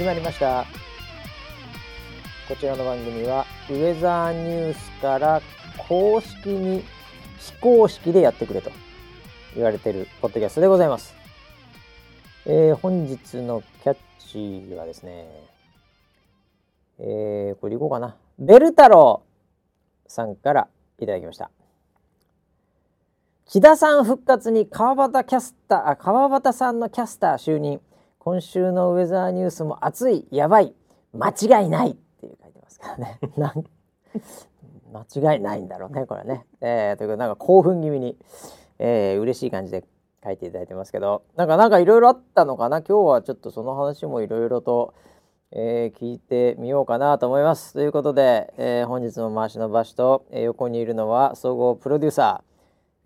始まりました。こちらの番組はウェザーニュースから公式に非公式でやってくれと言われてるポッドキャストでございます、えー本日のキャッチはですねえーこれいこうかな。ベル太郎さんからいただきました。木田さん復活に川端キャスターあ川端さんのキャスター就任。今週のウェザーニュースも熱いやばい間違いないっていう書いてますからね。間違いないんだろうねこれね、えー、ということでなんか興奮気味に、えー、嬉しい感じで書いていただいてますけど。なんかなんかいろいろあったのかな？今日はちょっとその話もいろいろと、えー聞いてみようかなと思います。ということで、えー本日の回しの場所と、えー横にいるのは総合プロデューサ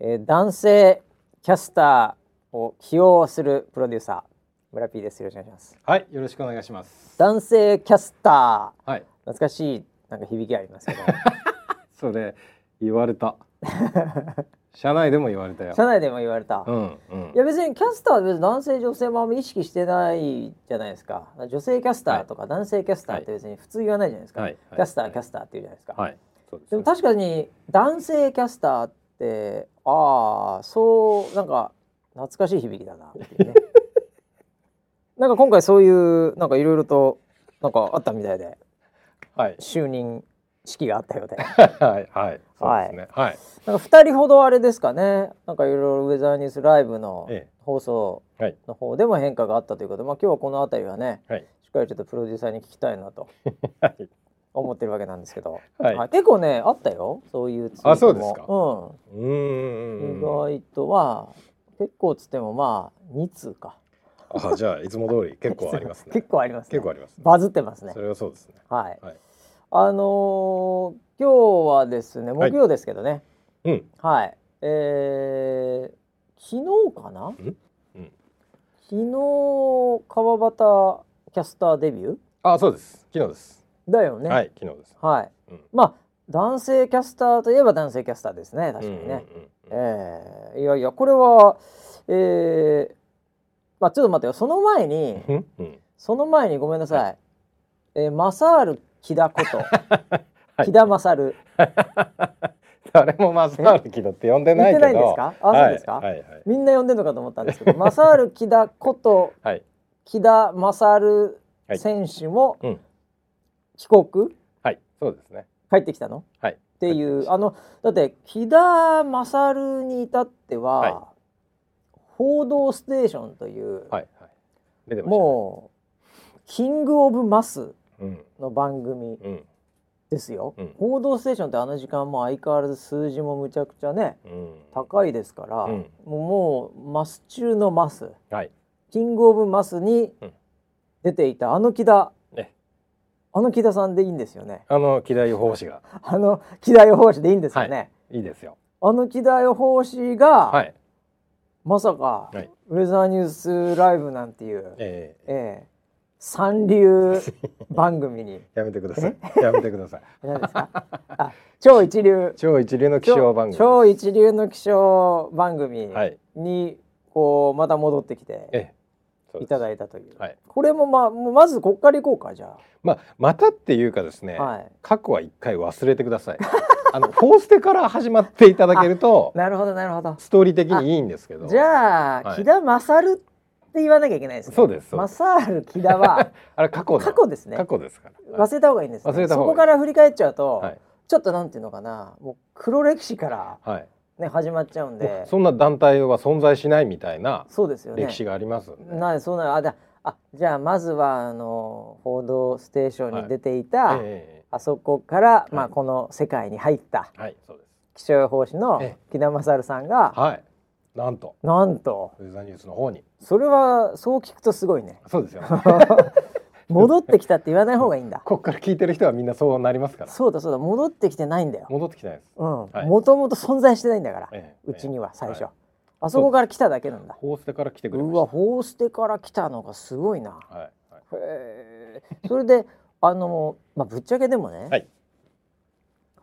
ー、えー男性キャスターを起用するプロデューサー村 P です。よろしくお願いします。はい、よろしくお願いします。男性キャスター。はい、懐かしいなんか響きありますけど。それ言われた。社内でも言われたよ。社内でも言われた、うんうん。い。や別にキャスターは別に男性女性もあんま意識してないじゃないですか。女性キャスターとか男性キャスターって別に普通言わないじゃないですか、はいキャスター、はいキャスターって言うじゃないですか、はい。です。でも確かに男性キャスターってああそうなんか懐かしい響きだなっていうねなんか今回そういうなんかいろいろとなんかあったみたいで。はい。就任式があったようで。はい。はい。そうですね。はい。なんか2人ほどあれですかね。なんかいろいろウェザーニュースライブのえ放送の方でも変化があったということで、まあ、今日はこの辺りはねはい。しっかりちょっとプロデューサーに聞きたいなとはい。思ってるわけなんですけど、はい。結構ねあったよ。そういうツイートも。あそうですか。うん。うーん。意外とは結構つってもまあ2通かあ、じゃあいつも通り結構ありますね。結構ありますね結構ありますね。バズってますねそれはそうですね。はい、はい。あのー今日はですねはい木曜ですけどねうん。はい、えー、昨日かな？うん？昨日川端キャスターデビュー？あ、そうです。昨日です。だよねはい、昨日です。はい、うんまあ男性キャスターといえば男性キャスターですね確かにね、うんうんうんえーいやいやこれはえー、まあちょっと待ってよその前に。その前にごめんなさい、えー、マサール木田こと はい木田勝 誰もマサールキドって呼んでないけど。ないんですか？あそうですか、はいはいはい。みんな呼んでるのかと思ったんですけど マサール木田ことはい。木田勝はい選手もうん帰国？はい。そうですね。帰ってきたの？はい。っていうあのだって木田勝に至っては、はい報道ステーションという、はいはい。ね。もうキング・オブ・マスうん。の番組うんですよ、うん。報道ステーションってあの時間も相変わらず数字もむちゃくちゃねうん。高いですから、うん。もうもうマス中のマス。はい。キング・オブ・マスにうん。出ていたあの木田、ねあの木田さんでいいんですよね。あの木田予報士が。あの木田予報士でいいんですよね、いいですよ。あの木田予報士が、はい。まさか、はいウェザーニュースライブなんていう、えええ三流 番組にー、やめてください。やめてください。何ですか？あ超一流超一流の気象番組。超一流の気象番組はい。にこうまた戻ってきてえいただいたというはい。これもまあまずこっからいこうかじゃまあまたっていうかですね。あ、はい過去は一回忘れてください。あのフォーステから始まっていただけるとなるほどなるほど。ストーリー的にいいんですけど。じゃあ、はい。木田勝って言わなきゃいけないですね。そうです勝木田は。あれ過去の過去ですね。過去ですから。忘れた方がいいんです、ね、忘れた方がいい。そこから振り返っちゃうと、はい。ちょっとなんていうのかな。もう黒歴史からはい。ね始まっちゃうんで。そんな団体は存在しないみたいなそうですよね。歴史がありますんで。なそうなのあだあじゃあまずはあの報道ステーションに出ていた、えあそこから、まあ、はいこの世界に入ったえはいそうです。気象予報士のえ木田勝さんが、はい。なんと。なんと。ウェザーニュースの方に。それはそう聞くとすごいね。そうですよ、ね。戻ってきたって言わない方がいいんだ。ここから聞いてる人はみんなそうなりますから。そうだそうだ。戻ってきてないんだよ。戻ってきてないです。もともと存在してないんだから、ええ。うちには最初、はい。あそこから来ただけなんだ。ホーステから来てくれまうわ。ホーステから来たのがすごいな。はい。はい。へえそれであのまあぶっちゃけでもね、はい。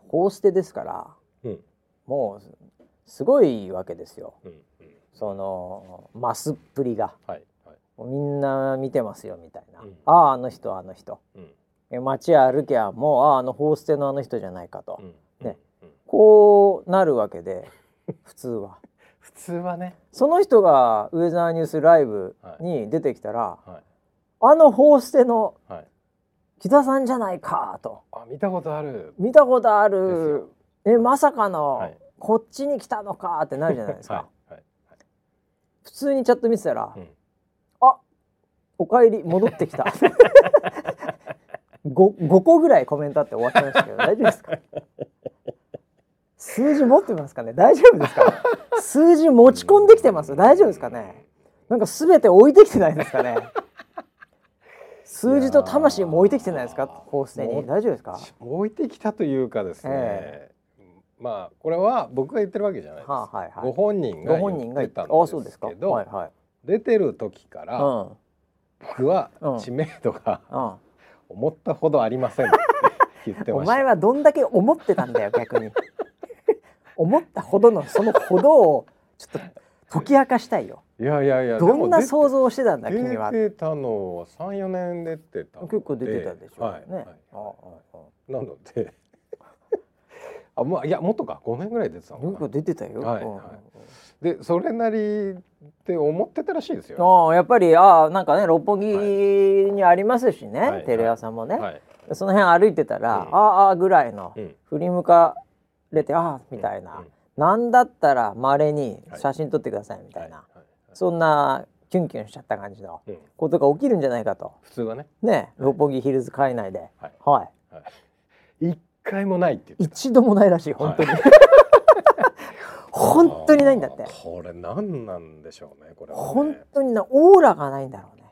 ホーステですからうん。もうすごいわけですよ。うんうん。そのマスっぷりが。はいはい。みんな見てますよみたいな、うん。あああの人あの人。うん。え街歩きゃもうあああのホーステのあの人じゃないかと、うんね。うん。こうなるわけで 普通は。普通はね。その人がウェザーニュースライブに出てきたら、はい。あのホーステのはい木田さんじゃないかと。あ見たことある。見たことある。えまさかの、はい。こっちに来たのかってなるじゃないですか、はいはい普通にチャット見てたら、うん。あおかえり戻ってきた。5, 5個ぐらいコメントあって終わってましたけど大丈夫ですか？数字持ってますかね？大丈夫ですか？数字持ち込んできてます？大丈夫ですかね？なんかすべて置いてきてないですかね？数字と魂も置いてきてないですか？ホーステに。大丈夫ですか？置いてきたというかですね、えまあこれは僕が言ってるわけじゃないです、はあ、はいはい。ご本人がご本人が言ってたんあでそうですけどはいはい。出てる時からうん。僕はうん。知名度がうん。思ったほどありませんって 言っておました。前はどんだけ思ってたんだよ逆に。思ったほどのそのほどをちょっと解き明かしたいよ。いやいやいやどんな想像像をしてたんだ君は。出てたのは三四年出てた結構出てたでしょはい、ね、はい。ああああなので。あまあいやもっとか。五年ぐらい出てたの結構かな出てたよ、はいうんはいでそれなりって思ってたらしいですよ。ああやっぱりああなんかね六本木にありますしね、はい。テレ朝もね、はい。その辺歩いてたら、うん。ああああぐらいのうん。振り向かれてああみたいな、うんうんなんだったらまれにはい。写真撮ってくださいみたいな、そんなキュンキュンしちゃった感じのうん。ことが起きるんじゃないかと。普通はね、ね六本木ヒルズ会内で、はい。一回もないって一度もないらしい本当に、本当にないんだって。これ何なんでしょうねこれ本当になオーラがないんだろうね。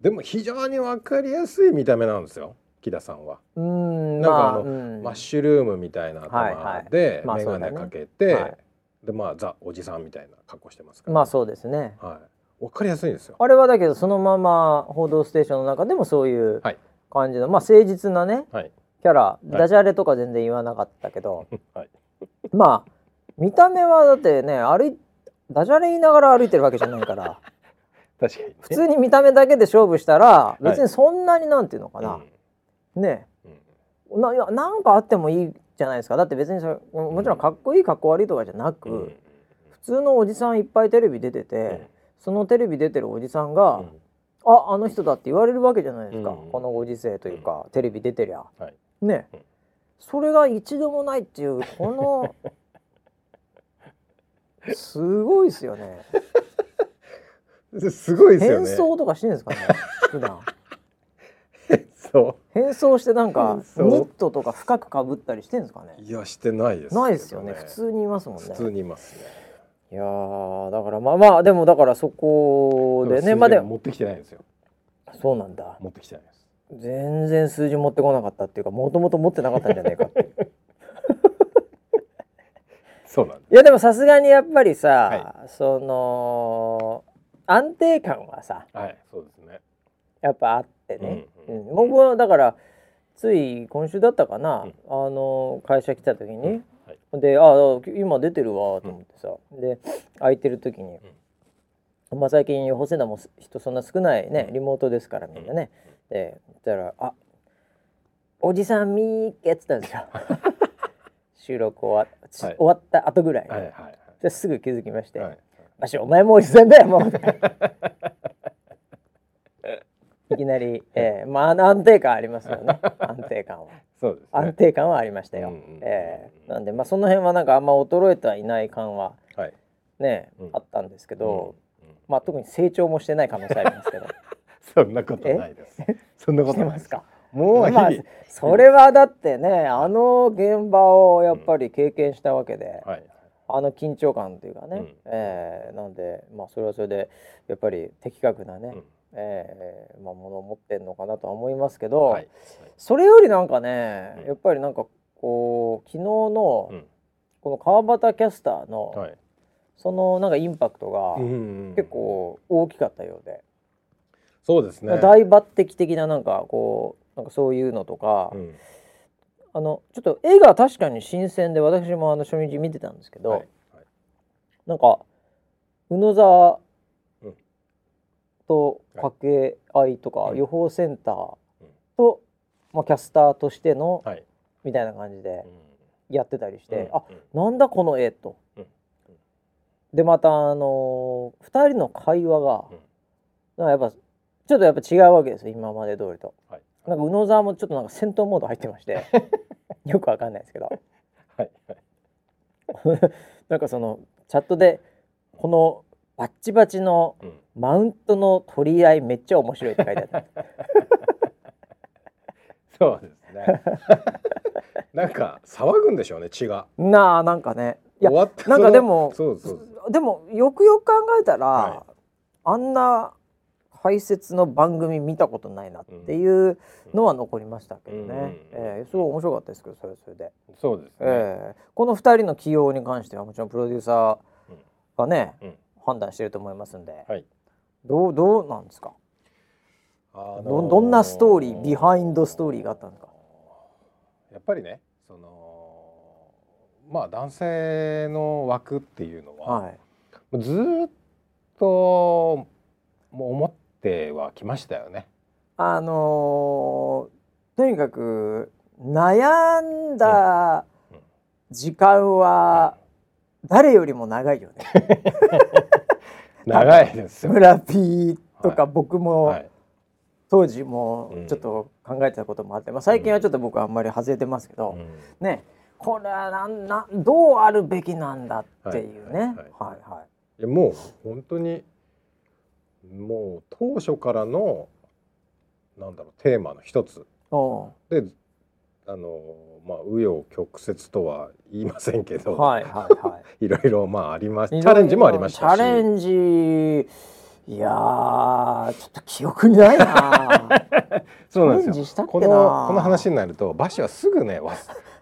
でも非常にわかりやすい見た目なんですよ木田さんは、うーんなんかあのまあうん。マッシュルームみたいなはいはい。頭でまあ眼鏡かけて、はい。でまあザおじさんみたいな格好してますから、まあそうですね。はい、わかりやすいんですよ。あれはだけどそのまま「報道ステーション」の中でもそういうはい。感じの、まあ誠実なねはい。キャラダジャレとか全然言わなかったけど、はい。まあ見た目はだってね歩いダジャレ言いながら歩いてるわけじゃないから。確かに、ね、普通に見た目だけで勝負したら別にそんなになんていうのかな、ねうんうんななんかあってもいいじゃないですか。だって別にそれももちろんかっこいいかっこ悪いとかじゃなく、うん普通のおじさんいっぱいテレビ出てて、うん。そのテレビ出てるおじさんが、うん。ああの人だって言われるわけじゃないですか、うん。このご時世というか、テレビ出てりゃ。はい。ね、うん。それが一度もないっていうこのすごいですよね。すごいですよ変ね。装とかしてるんですかね普段。そ変装してなんか ニットとか深くかぶったりしてるんですかね？ういやしてないです、ないですよね普通にいますもんね普通にいますね。いやーだからまあまあでもだからそこでねまあでも持ってきてないんですよ。そうなんだ持ってきてないです。全然数字持ってこなかったっていうかもともと持ってなかったんじゃないかっていう そうなんでいやでもさすがにやっぱりさ、はその安定感はさす。はい、そうですね。やっぱあってね、ううん。ん。僕はだからつい今週だったかな、うん。あの会社来た時に、はい。で「ああ今出てるわ」と思ってさ、で空いてる時に、まあ、最近ホセダも人そんな少ないねうん。リモートですからみんなね、でそしたら「あおじさんみーけ」っつったんですよ。収録終わ,、はい。終わった後ぐらいに、はいすぐ気づきまして「はいわしお前もおじさんだよもう」いきなり、えー、まあ安定感ありますよね 安定感は。そうですね。安定感はありましたよ。うんうんうんえーなんでまあその辺はなんかあんま衰えてはいない感ははい。ね、うんあったんですけど、うんうんまあ特に成長もしてない可能性ありますけど。そんなことないです。そんなことないですか？もうまあそれはだってねあの現場をやっぱり経験したわけで、はい。あの緊張感というかね、うんえーなんでまあそれはそれでやっぱり的確なね、うんえーまあものを持ってんのかなとは思いますけど、はい。それよりなんかね、うんやっぱりなんかこう昨日のうんこの川端キャスターの、はい。そのなんかインパクトが結構大きかったようで、そうですね。大抜擢的ななんかこうなんかそういうのとか、うんあのちょっと絵が確かに新鮮で私もあの初日見てたんですけど、はいはいなんか宇野沢うんと掛け合いとか、うん予報センターうんと、まあ、キャスターとしてのはい。みたいな感じでうんやってたりして、あうんなんだこの絵と。うんでまたあのー、2人の会話が、うんなんかやっぱちょっとやっぱ違うわけですよ今まで通りと。はい。なんか宇野沢もちょっとなんか戦闘モード入ってまして よくわかんないですけどはい。はい。なんかそのチャットでこのバッチバチのうん。マウントの取り合いめっちゃ面白いって書いてあった。そうですね。なんか騒ぐんでしょうね血が。なあなんかねいや終わってなんかでもそうそうでもよくよく考えたら、はあんな解説の番組見たことないなっていうのは残りましたけどね、うんうんえーすごい面白かったですけどそれはそれで、そうですね。えーこの2人の起用に関してはもちろんプロデューサーがね、うん判断してると思いますんで、はい。どうどうなんですか、あのーどどんなストーリービハインドストーリーがあったんですか？やっぱりね、そのまあ男性の枠っていうのは、はい。ずーっともう思ってはきましたよね。あのーとにかく悩んだ時間は誰よりも長いよね。長いです。よ。村 P とかはい僕もはい。当時もうん。ちょっと考えてたこともあって、まあ、最近はちょっと僕はあんまり外れてますけど、うん。ねこれはなんなんどうあるべきなんだっていうね。ははいい。はいもう本当にもう当初からのなんだろうテーマの一つ。おであのまあ紆余曲折とは言いませんけうど、はいはいはい。いろいろまあありましチャレンジもありましたし。チャレンジいやーちょっと記憶にないな。そうなんですチャレンジしたよこっけな。のこの話になるとバシはすぐね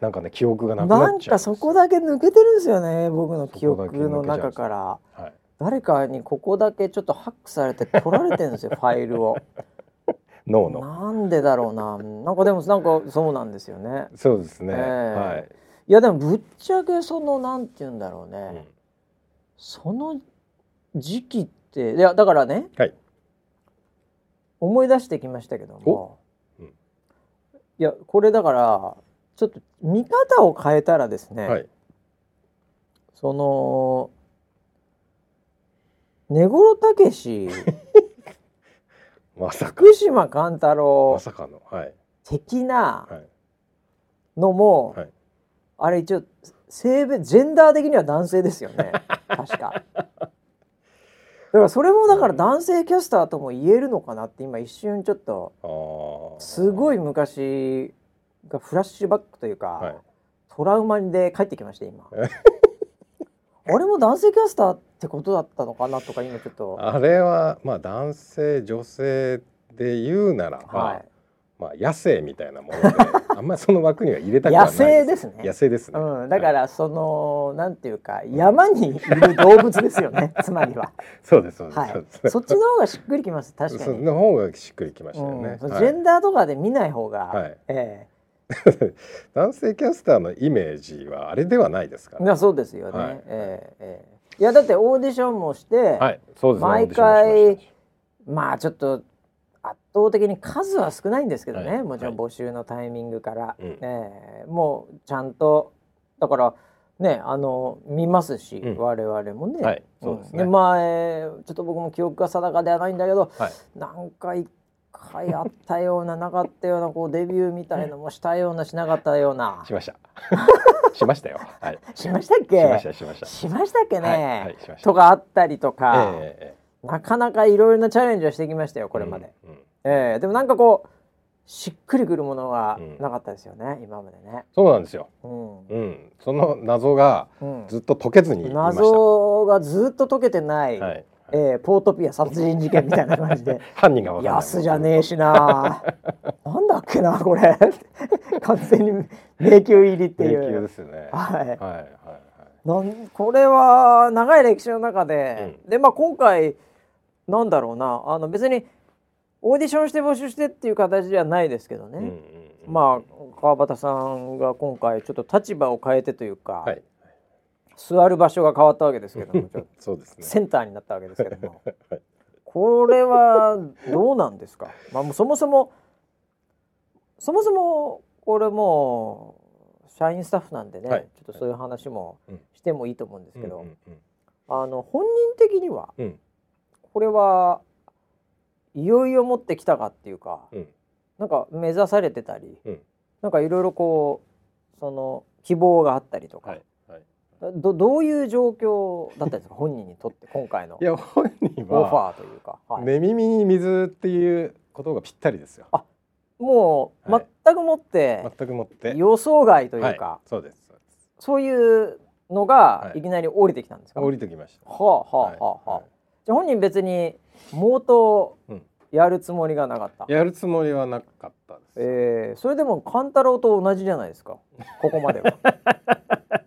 なんかね記憶がなくなっちゃうかそこだけ抜けてるんですよね僕の記憶の中から。はい、誰かにここだけちょっとハックされて取られてるんですよファイルを脳の。なんでだろうな。なんかでもなんかそうなんですよね。そうですね、ええ。はい、いやでもぶっちゃけそのなんて言うんだろうね、うん。その時期っていやだからね。はい。思い出してきましたけども、うん。いやこれだからちょっと見方を変えたらですね、はい。その根室武史 まさか。福島勘太郎。まさかの。はい。的なはい。のも、はい。あれ一応性別ジェンダー的には男性ですよね。確か。だからそれもだから男性キャスターとも言えるのかなって今一瞬ちょっとすごい昔がフラッシュバックというか、はい。トラウマで帰ってきました今。え あれも男性キャスターってことだったのかなとか今ちょっと。あれはまあ男性女性で言うならば、はい。まあ野生みたいなもので あんまりその枠には入れたくは野ない生ですね。野生ですね、うん、だからその、なんていうか山にいる動物ですよね。つまりは、そうですそうです、はい、そっちの方がしっくりきます。確かそに、の方がしっくりきましたようん。ね、そうはいジェンダーとかで見ない方が、はい。え男性キャスターのイメージはあれではないですから、えいやそうですよね、はい。ええええ。いやだってオーディションもして、はい。そうですね。毎回まあちょっと圧倒的に数は少ないんですけどね、はい。もちろん募集のタイミングから、うん。ええ。もうちゃんとだからねあの見ますし、うん。我々もね。はい。そうですね。ん。前ちょっと僕も記憶が定かではないんだけどはい。なんか一回あったようななかったようなこうデビューみたいのもしたようなしなかったような。しました。しましたよ。はい。しましたっけ？しましたしました。しましたっけね、はいはいしました。とかあったりとか、えええなかなかいろいろなチャレンジをしてきましたよえこれまで。うんうん。ええでもなんかこうしっくりくるものがうん。なかったですよね、今までね。そうなんですよ。うん。うん。その謎がうん。ずっと解けずにいました。謎がずっと解けてない、はいええポートピア殺人事件みたいな感じで。犯人が安じゃねえしな。なんだっけなこれ。完全に迷宮入りってい迷宮うですよね。はい。はいはいなんこれは長い歴史の中で、うでまあ今回なんだろうな。あの別にオーディションして募集してっていう形ではないですけどね、うんうんうん。まあ川端さんが今回ちょっと立場を変えてというか、はい座る場所が変わったわけですけども そうですね。センターになったわけですけども。はい。これはどうなんですか？まあそもそもそもそもこれもう社員スタッフなんでね、はい。ちょっとそういう話もうん。してもいいと思うんですけど、あの本人的にはうん。これはいよいよ持ってきたかっていうか、うん。なんか目指されてたり、うん。なんかいろいろこうその希望があったりとか、はいはい。どどういう状況だったんですか本人にとって今回のいや本人オフはァーというか、はい。寝耳に水っていうことがぴったりですよ。もうはい。全くもって全くもって。予想外というか、はい、そうですそうです。そういうのがはい。いきなり降りてきたんですか、降りてきました。はあはあはあはあ、はい。じゃあ本人別に毛頭うんやるつもりがなかった、やるつもりはなかったです。えー、それでも勘太郎と同じじゃないですか？ここまでは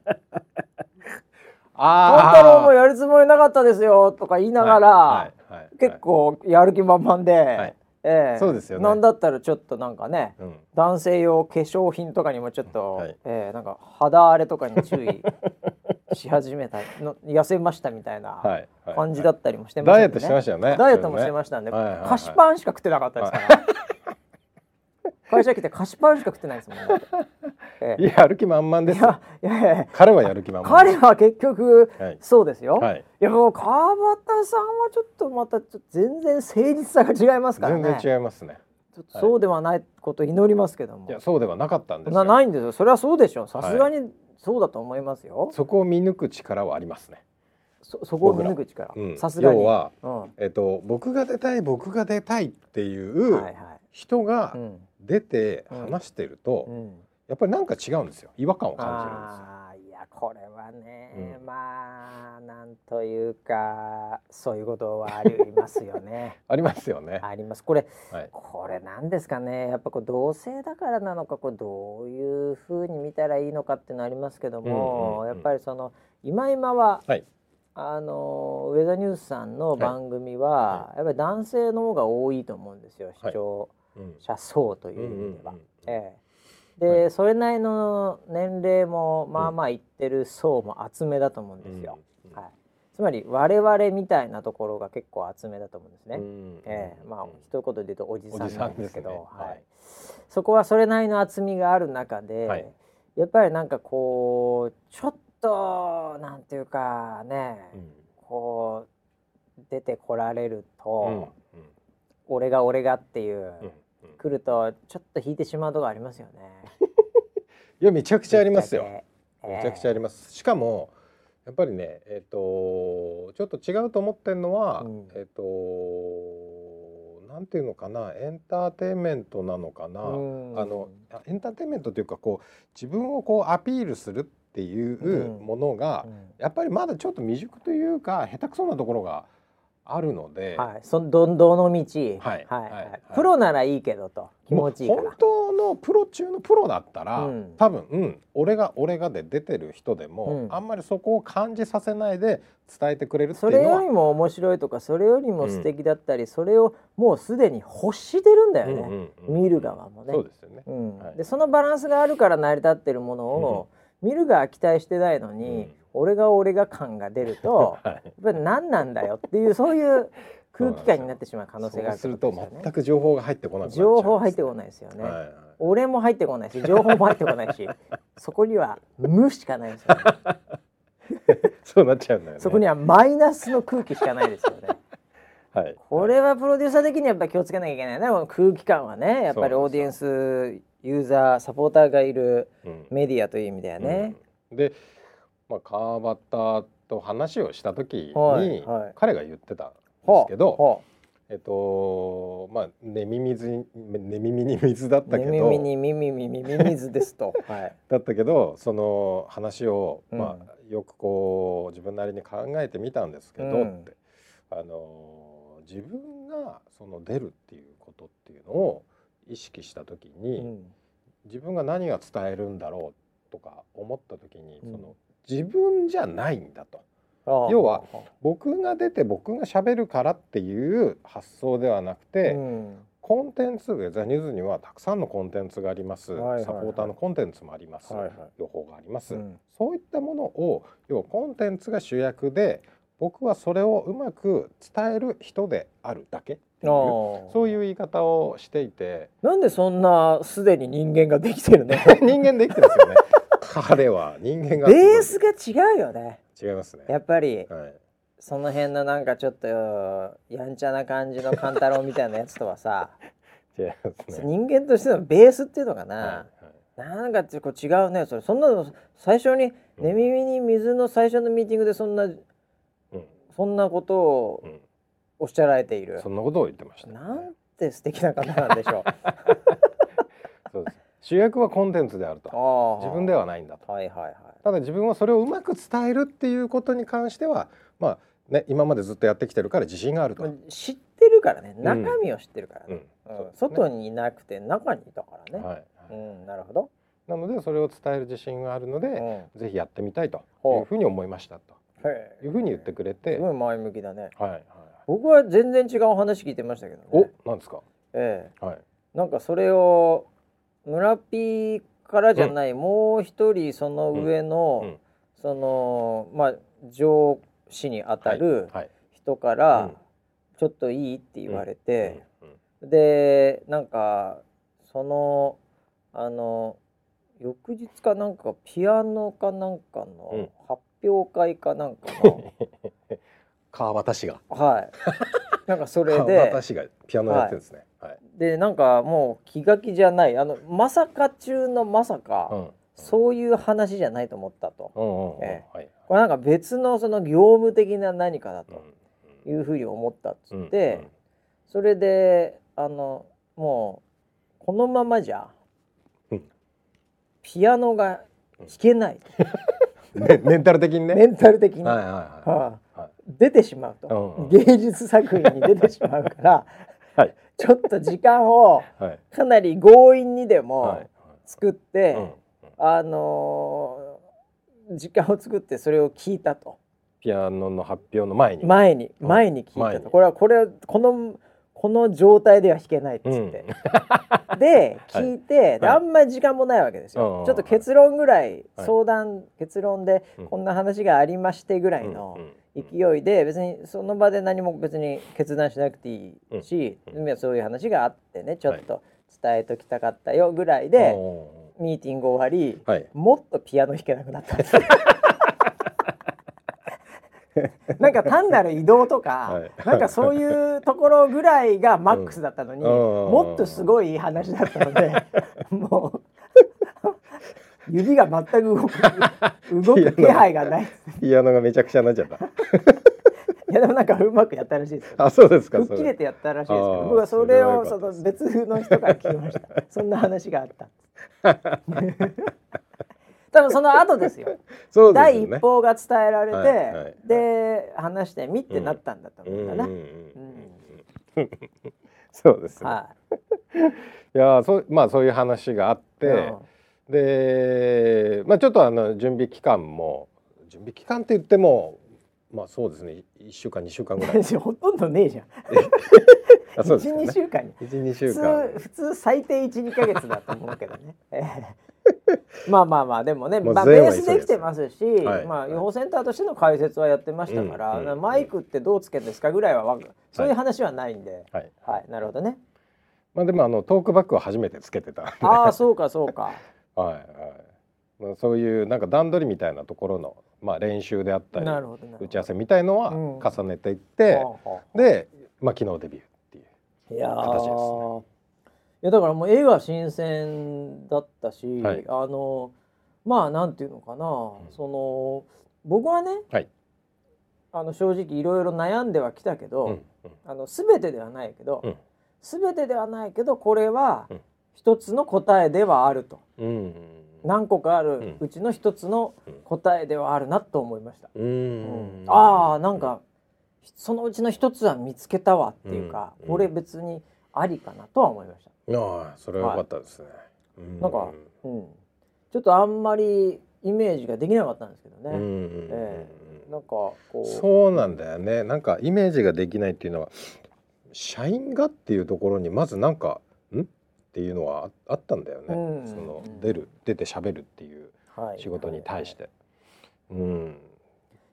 勘太郎もやるつもりなかったですよとか言いながら、はいはいはい結構やる気満々で、はい。ええ。そうですよね。なんだったらちょっとなんかねうん。男性用化粧品とかにもちょっと、はい。ええなんか肌荒れとかに注意し始めた の痩せましたみたいなはいはい感じだったりもしてましたダイエットしてましたよね。ダイエットもしてまししたんで、はいはいはい。菓子パンしか食ってなかったですから、会社来て菓子パンしか食ってないですもんねだって。えいややる気満々ですいやいやいや彼はやる気満々。彼は結局はいそうですよ。はい。いやもう川端さんはちょっとまた全然誠実さが違いますからね。全然違いますね。そうではないことを祈りますけども。いやそうではなかったんですなよ。ないんですよ。それはそうでしょう。さすがにそうだと思いますよ。そこを見抜く力はありますね。そそこを見抜く力う。んさすがに。要はうん。はえっと僕が出たい僕が出たいっていいうはい。人がうん。出てうん話してるとうん。やっぱりなんか違うんですよ。違和感を感ああいやこれはね、うんまあなんというかそういうことはありますよね。じるんですよ。ありますよね。あります。これはい。これなんですかねやっぱこう同性だからなのかこうどういうふうに見たらいいのかっていうのありますけども、うんうんうんやっぱりその今今は、はいあのウェザーニュースさんの番組は、はやっぱり男性の方が多いと思うんですよ視はい聴うん。者層という意味では。ええ。で、はい。それなりの年齢もまあまあいってる層も厚めだと思うんですよ。うんはい、つまり我々みたいなところが結構厚めだと思うんですね。うんええ。まあうん一言で言うとおじさんなんですけどね。はい。はい。そこはそれなりの厚みがある中で、はい。やっぱりなんかこうちょっとなんていうかね、うん。こう出てこられると、うんうん。俺が俺がっていう、うんうん来るとちょっと引いてしまうとこありますよね。いやめちゃくちゃありますよ。めちゃくちゃあります。しかもやっぱりねえっ、とちょっと違うと思ってるのは、うん。えっ、となんていうのかなエンターテインメントなのかな、うん。あのあエンターテインメントというかこう自分をこうアピールするっていううん。ものが、うん。やっぱりまだちょっと未熟というか下手くそなところがあるので、はい、そどんどんの道、はい。はい。プロならいいけどと。気持ちいいから。本。当のプロ中のプロだったら、うん。多分、うん、俺が俺がで出てる人でも、うん。あんまりそこを感じさせないで伝えてくれるってそいうのはれよりも面白いとかそれよりも素敵だったり、それをもうすでに欲してるんだよね、うんうんうん見る側もね。そうですよね。うん。はい。でそのバランスがあるから成り立ってるものを、見る側は期待してないのに、うん俺が俺が感が出ると はいやっぱり何なんだよっていうそういう空気感になってしまう可能性があるそうすると全く情報が入ってこなくなっちゃう情報入ってこないですよね。はいはい俺も入ってこないし情報も入ってこないし そこには無しかないですよね。そうなっちゃうんだよね。そこにはマイナスの空気しかないですよね。はい。これはプロデューサー的にはやっぱり気をつけなきゃいけないね。この空気感はね、やっぱりオーディエンス、ユーザー、サポーターがいるうんメディアという意味ではね。うんで、まあ川端と話をした時に、はいはい。彼が言ってたんですけど、ほえっとまあ寝耳に寝耳に水だっうたけど、耳に耳耳耳水ですと。はい。だったけどその話を、うん。まあよくこう自分なりに考えてみたんですけど、うん。ってあの自分がその出るっていうことっていうのを意識した時に、うん。自分が何が伝えるんだろうとか思った時に、うん。その自分じゃないんだと。要は僕が出て僕が喋るからっていう発想ではなくて、うん。コンテンツザニューズにはたくさんのコンテンツがあります、はいはいはい。サポーターのコンテンツもあります、はいはい。予報があります、うん。そういったものを要はコンテンツが主役で僕はそれをうまく伝える人であるだけっていうあそういう言い方をしていて。なんでそんなすでに人間ができてるの？人間できてるんですよね彼は人間がベースが違うよね。違いますね。やっぱりはい。その辺のなんかちょっとやんちゃな感じの勘太郎みたいなやつとはさ 違いますね。人間としてのベースっていうのかな、はいはい。なんかちょっと違うね。それそんなの最初に寝耳に水の最初のミーティングでそんなうん。そんなことをうん。おっしゃられている。そんなことを言ってましたね、なんて素敵な方なんでしょう。そうです主役はコンテンツであると。自分ではないんだと。はいはいはい。ただ自分はそれをうまく伝えるっていうことに関してはまあね今までずっとやってきてるから自信があると、まあ知ってるからね。ん。中身を知ってるからうん。ね、外にいなくて中にいたからね、はいうんなるほど、なのでそれを伝える自信があるのうん、ぜひやってみたいというふうに思いましたと。え。いうふうに言ってくれて、すごい前向きだね。はいはい、僕は全然違う話聞いてましたけどね。おなんですか？ええ。はい。なんかそれを村ピーからじゃない、もう一人その上の、うん。そのまあ上司にあたるはい。人から、うん。ちょっといいって言われて、うん。うん。でなんかそのあの翌日かなんかピアノかなんかうん。の発表会かなんかの、川端氏が。はい。なんかそれ川で端氏がピアノやってるんですね。はい、でなんかもう気が気じゃない。あのまさか中のまさか、うん。そういう話じゃないと思ったと。うんうんうん。えはいこれなんか別のその業務的な何かだうん。というふうに思ったっつうんって、それであのもうこのままじゃうん。ピアノが弾けないと、う んねメンタル的にね。メンタル的に、はいはいはい。はあ。はい。出てしまうと、うんうん。芸術作品に出てしまうから。はいちょっと時間を はい。かなり強引にでもはい作って、うんあのー時間を作ってそれを聞いたと。ピアノの発表の前に。前にうん。前に聞いたと。これはこれはこのこの状態では弾けないっつって、で はい。聞いて、ではい。あんまり時間もないわけですよ、うんちょっと結論ぐらいはい。相談、結論でうん。こんな話がありましてぐらいうんのうん勢いで別にその場で何も別に決断しなくていいし、うん。でそういう話があってねちょっと伝えときたかったよぐらいで、おミーティング終わり、ーはい。もっとピアノ弾けなくなったんです。よ なんか単なる移動とか、はい。なんかそういうところぐらいがマックスだったのに、うん。もっとすごい話だったので もう指が全く動く 動く気配がない。ピアノがめちゃくちゃになっちゃった。いやでもなんかうまくやったらしいですよ。あそうですか吹っ切れてやったらしいですけど。僕はそれをその別の人から聞きました。そんな話があった。多分その後ですよ。そうです第よね。一報が伝えられて、はいはいで話してみってなったんだと思うんだな、うんうんうんそうですね、、はい。やーそうまあそういう話があって、でまあちょっとあの準備期間も準備期間って言ってもまあそうですね一週間二週間ぐらい。ほとんどねえじゃん。あそうですよ12ね。週間に週普間通普通最低12か月だと思うけどね、え えまあまあまあでもね、まあ、ベースできてますし、はい。まあ予報センターとしての解説はやってましたから、うんうんマイクってどうつけるんですかぐらいはそういう話はないんで、はい。はい、なるほどね。まあでもあのトークバックは初めてつけてたああそうかそうか。はいはい。まあそういうなんか段取りみたいなところのまあ練習であったり打ち合わせみたいのはうん重ねていって、はあはあでまあ昨日デビューっていう形ですね。いやだからもう絵が新鮮だったし、はい。あのまあなんていうのかな、ん。その僕はね、はい。あの正直いろいろ悩んではきたけど、うんうん。あの全てではないけど、うん。全てではないけどこれはうん一つの答えではあると。うん。うん何個かある。ん。うちの一つの答えではあるなと思いました。うん。うん。ああなんかそのうちの一つは見つけたわっていうか、うん。これ別にありかなとは思いました。ああそれは良かったですね、うなんかうん、ちょっとあんまりイメージができなかったんですけどね。うえ。なんかこう。そうなんだよね。なんかイメージができないっていうのは社員がっていうところにまずなんかんっていうのはああったんだよね、うん。そのうん。出る出て喋るっていうはい。仕事に対して、うん。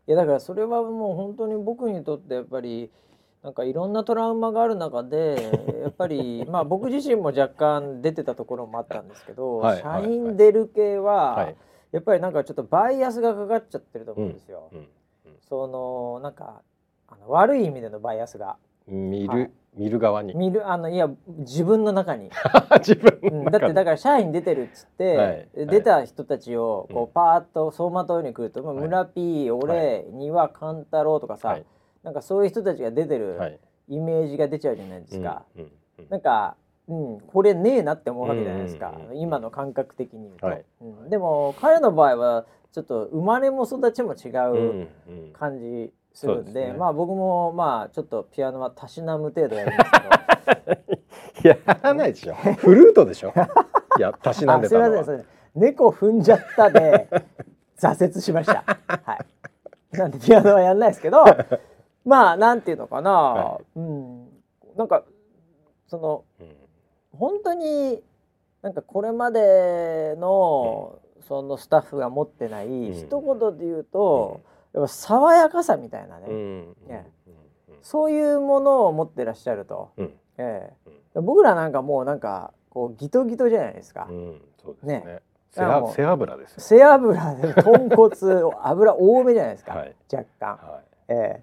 いやだからそれはもう本当に僕にとってやっぱりなんかいろんなトラウマがある中で やっぱりまあ僕自身も若干出てたところもあったんですけど、はい。社員出る系は、はい。やっぱりなんかちょっとバイアスがかかっちゃってると思うんですよ。うん。そのなんかあの悪い意味でのバイアスが。うん見る、はい見る側に。見るあのいや自分の中に、自分うんだってだから社員出てるっつって、はい。出た人たちをこうパーッと走馬灯に来ると、まあはい。村 P 俺丹羽勘太郎とかさ、はい。なんかそういう人たちが出てるはい。イメージが出ちゃうじゃないですか。うんうんうん。なんか、うん、これねえなって思うわけじゃないですか、うんうんうん。今の感覚的に言うと、はい。うん、でも彼の場合はちょっと生まれも育ちも違う感じするんで,、ね。まあ僕もまあちょっとピアノはたしなむ程度やりますけど。やらないでしょ。フルートでしょ。いやたしなんですたのは。んすいません。猫踏んじゃったで 挫折しました。はい。なんでピアノはやんないですけどまあなんていうのかな、はうん。なんかそのうん。本当になんかこれまでの、そのスタッフが持ってない、ん。一言で言うと、やっぱ爽やかさみたいなね、そういうものを持ってらっしゃると、うん。ええ。僕らなんかもうなんかこうギトギトじゃないですか、うんそうですね。ね。背脂ですよ。背脂で豚骨油多めじゃないですか、はい。若干、はええ。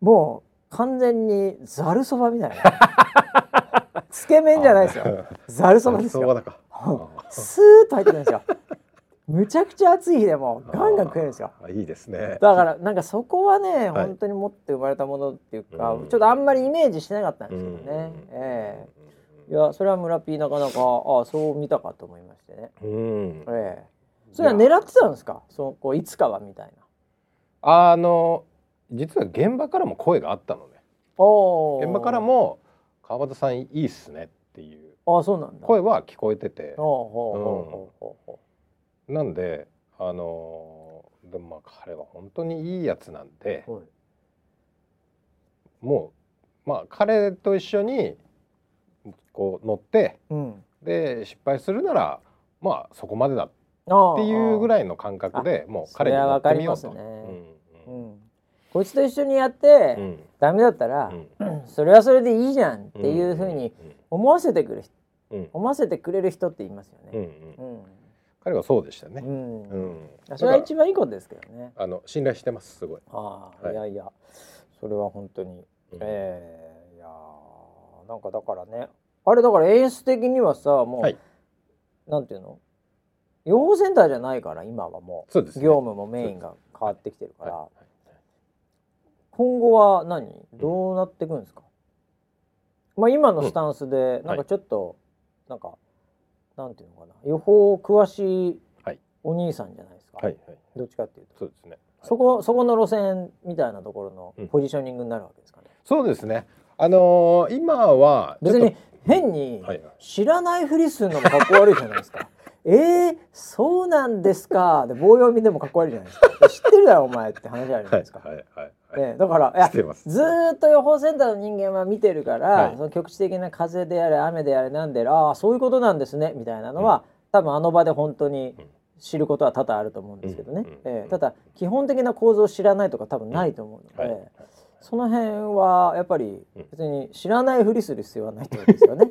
もう完全にざるそばみたいな。つけ麺じゃないですよ。ざるそばですよ。そうだか。スーッと入ってくるんですよむちゃくちゃ暑い日でもガンガン食えるんですよ。あいいですね。だからなんかそこはね、はい。本当に持って生まれたものっていうか、うん。ちょっとあんまりイメージしてなかったんうんですけどね、ええ。いやそれは村 P なかなかああそう見たかと思いましてね、うん。ええ。それは狙ってたんですか？そのこういつかはみたいな。あの実は現場からも声があったのね。おー。現場からも川端さんいいっすねっていうああそうなんだ。声は聞こえてて。ほうほうほうほうほう。ほなんであのでもまあ彼は本当にいいやつなんでうはい。もうまあ彼と一緒にこう乗ってうん。で失敗するならまあそこまでだっていうぐいらいの感覚でもう彼に乗ってみようと。こいつと一緒にやって、うん。ダメだったらう、ん。それはそれでいいじゃんっていうふうに思わせてくる思わせてくれる人って言いますよね。ん。うん彼はそうでしたね。うん。うん。それは一番いいことですけどね。あの信頼してますすごい。ああ、はい。い、やいや。それは本当に、うん。ええいやーなんかだからね。あれだから演出的にはさもう、はい。なんていうの？予報センターじゃないから今はもそうね。う業務もメインが変わってきてるから、は今後は何？どうなっていくんですか、まあ今のスタンスでなんかちょっと、なんかなんていうのかな予報詳しいはいお兄さんじゃないですか、はいはい。どっちかっていうとそうですね。そこそこの路線みたいなところのうんポジショニングになるわけですかね。そうですね。あのー今は別に変にはいはい知らないふりするのもかっこ悪いじゃないですか。えー、そうなんですかで棒読みでもかっこ悪いじゃないですか。知ってるだろお前って話あるじゃないはいですか。はいはいはい。ね、だからいや知ってます。ずーっと予報センターの人間は見てるから、はい。その局地的な風であれ雨であれなんであれああそういうことなんですねみたいなのは、多分あの場で本当にうん。知ることは多々あると思うんですけどね、うん。うん。ええただ基本的な構造を知らないとか多分ないと思うので、はい。その辺はやっぱりうん別に知らないふりする必要はないってことですよね。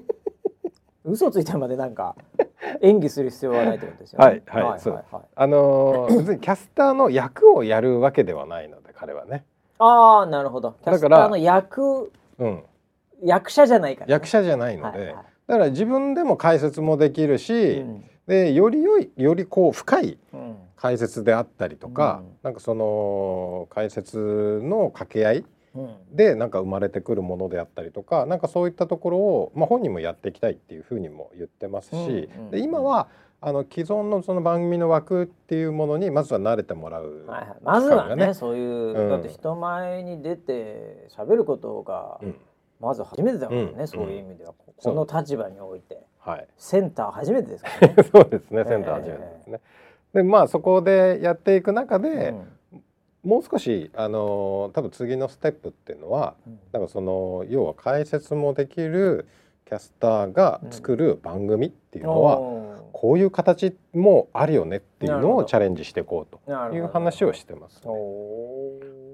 嘘ついてまでなんか演技する必要はないってことですよね。はいはいそうあのー別にキャスターの役をやるわけではないので彼はね。ああなるほど。だからーの役うん。役者じゃないから、ね。役者じゃないので、はいはいだから自分でも解説もできるし、うんでより良いよりこう深いうん解説であったりとか、うんなんかその解説の掛け合いうんでなんか生まれてくるものであったりとかなんかそういったところを、まあ、本人もやっていきたいっていうふうにも言ってますし、で今はあの既存のその番組の枠っていうものにまずは慣れてもらう、はいはい、まずはねそういう、うん。だって人前に出て喋ることがうん。まず初めてだからね、うん。そういう意味では、うこの立場において。はい、センター初めてですからね。そうですねセンター初めてですね。でまあそこでやっていく中で、うん。もう少しあの多分次のステップっていうのはうん。なんかその要は解説もできるキャスターが作る番組っていうのは、おこういう形もあるよねっていうのをチャレンジしていこうという話をしてます、ね。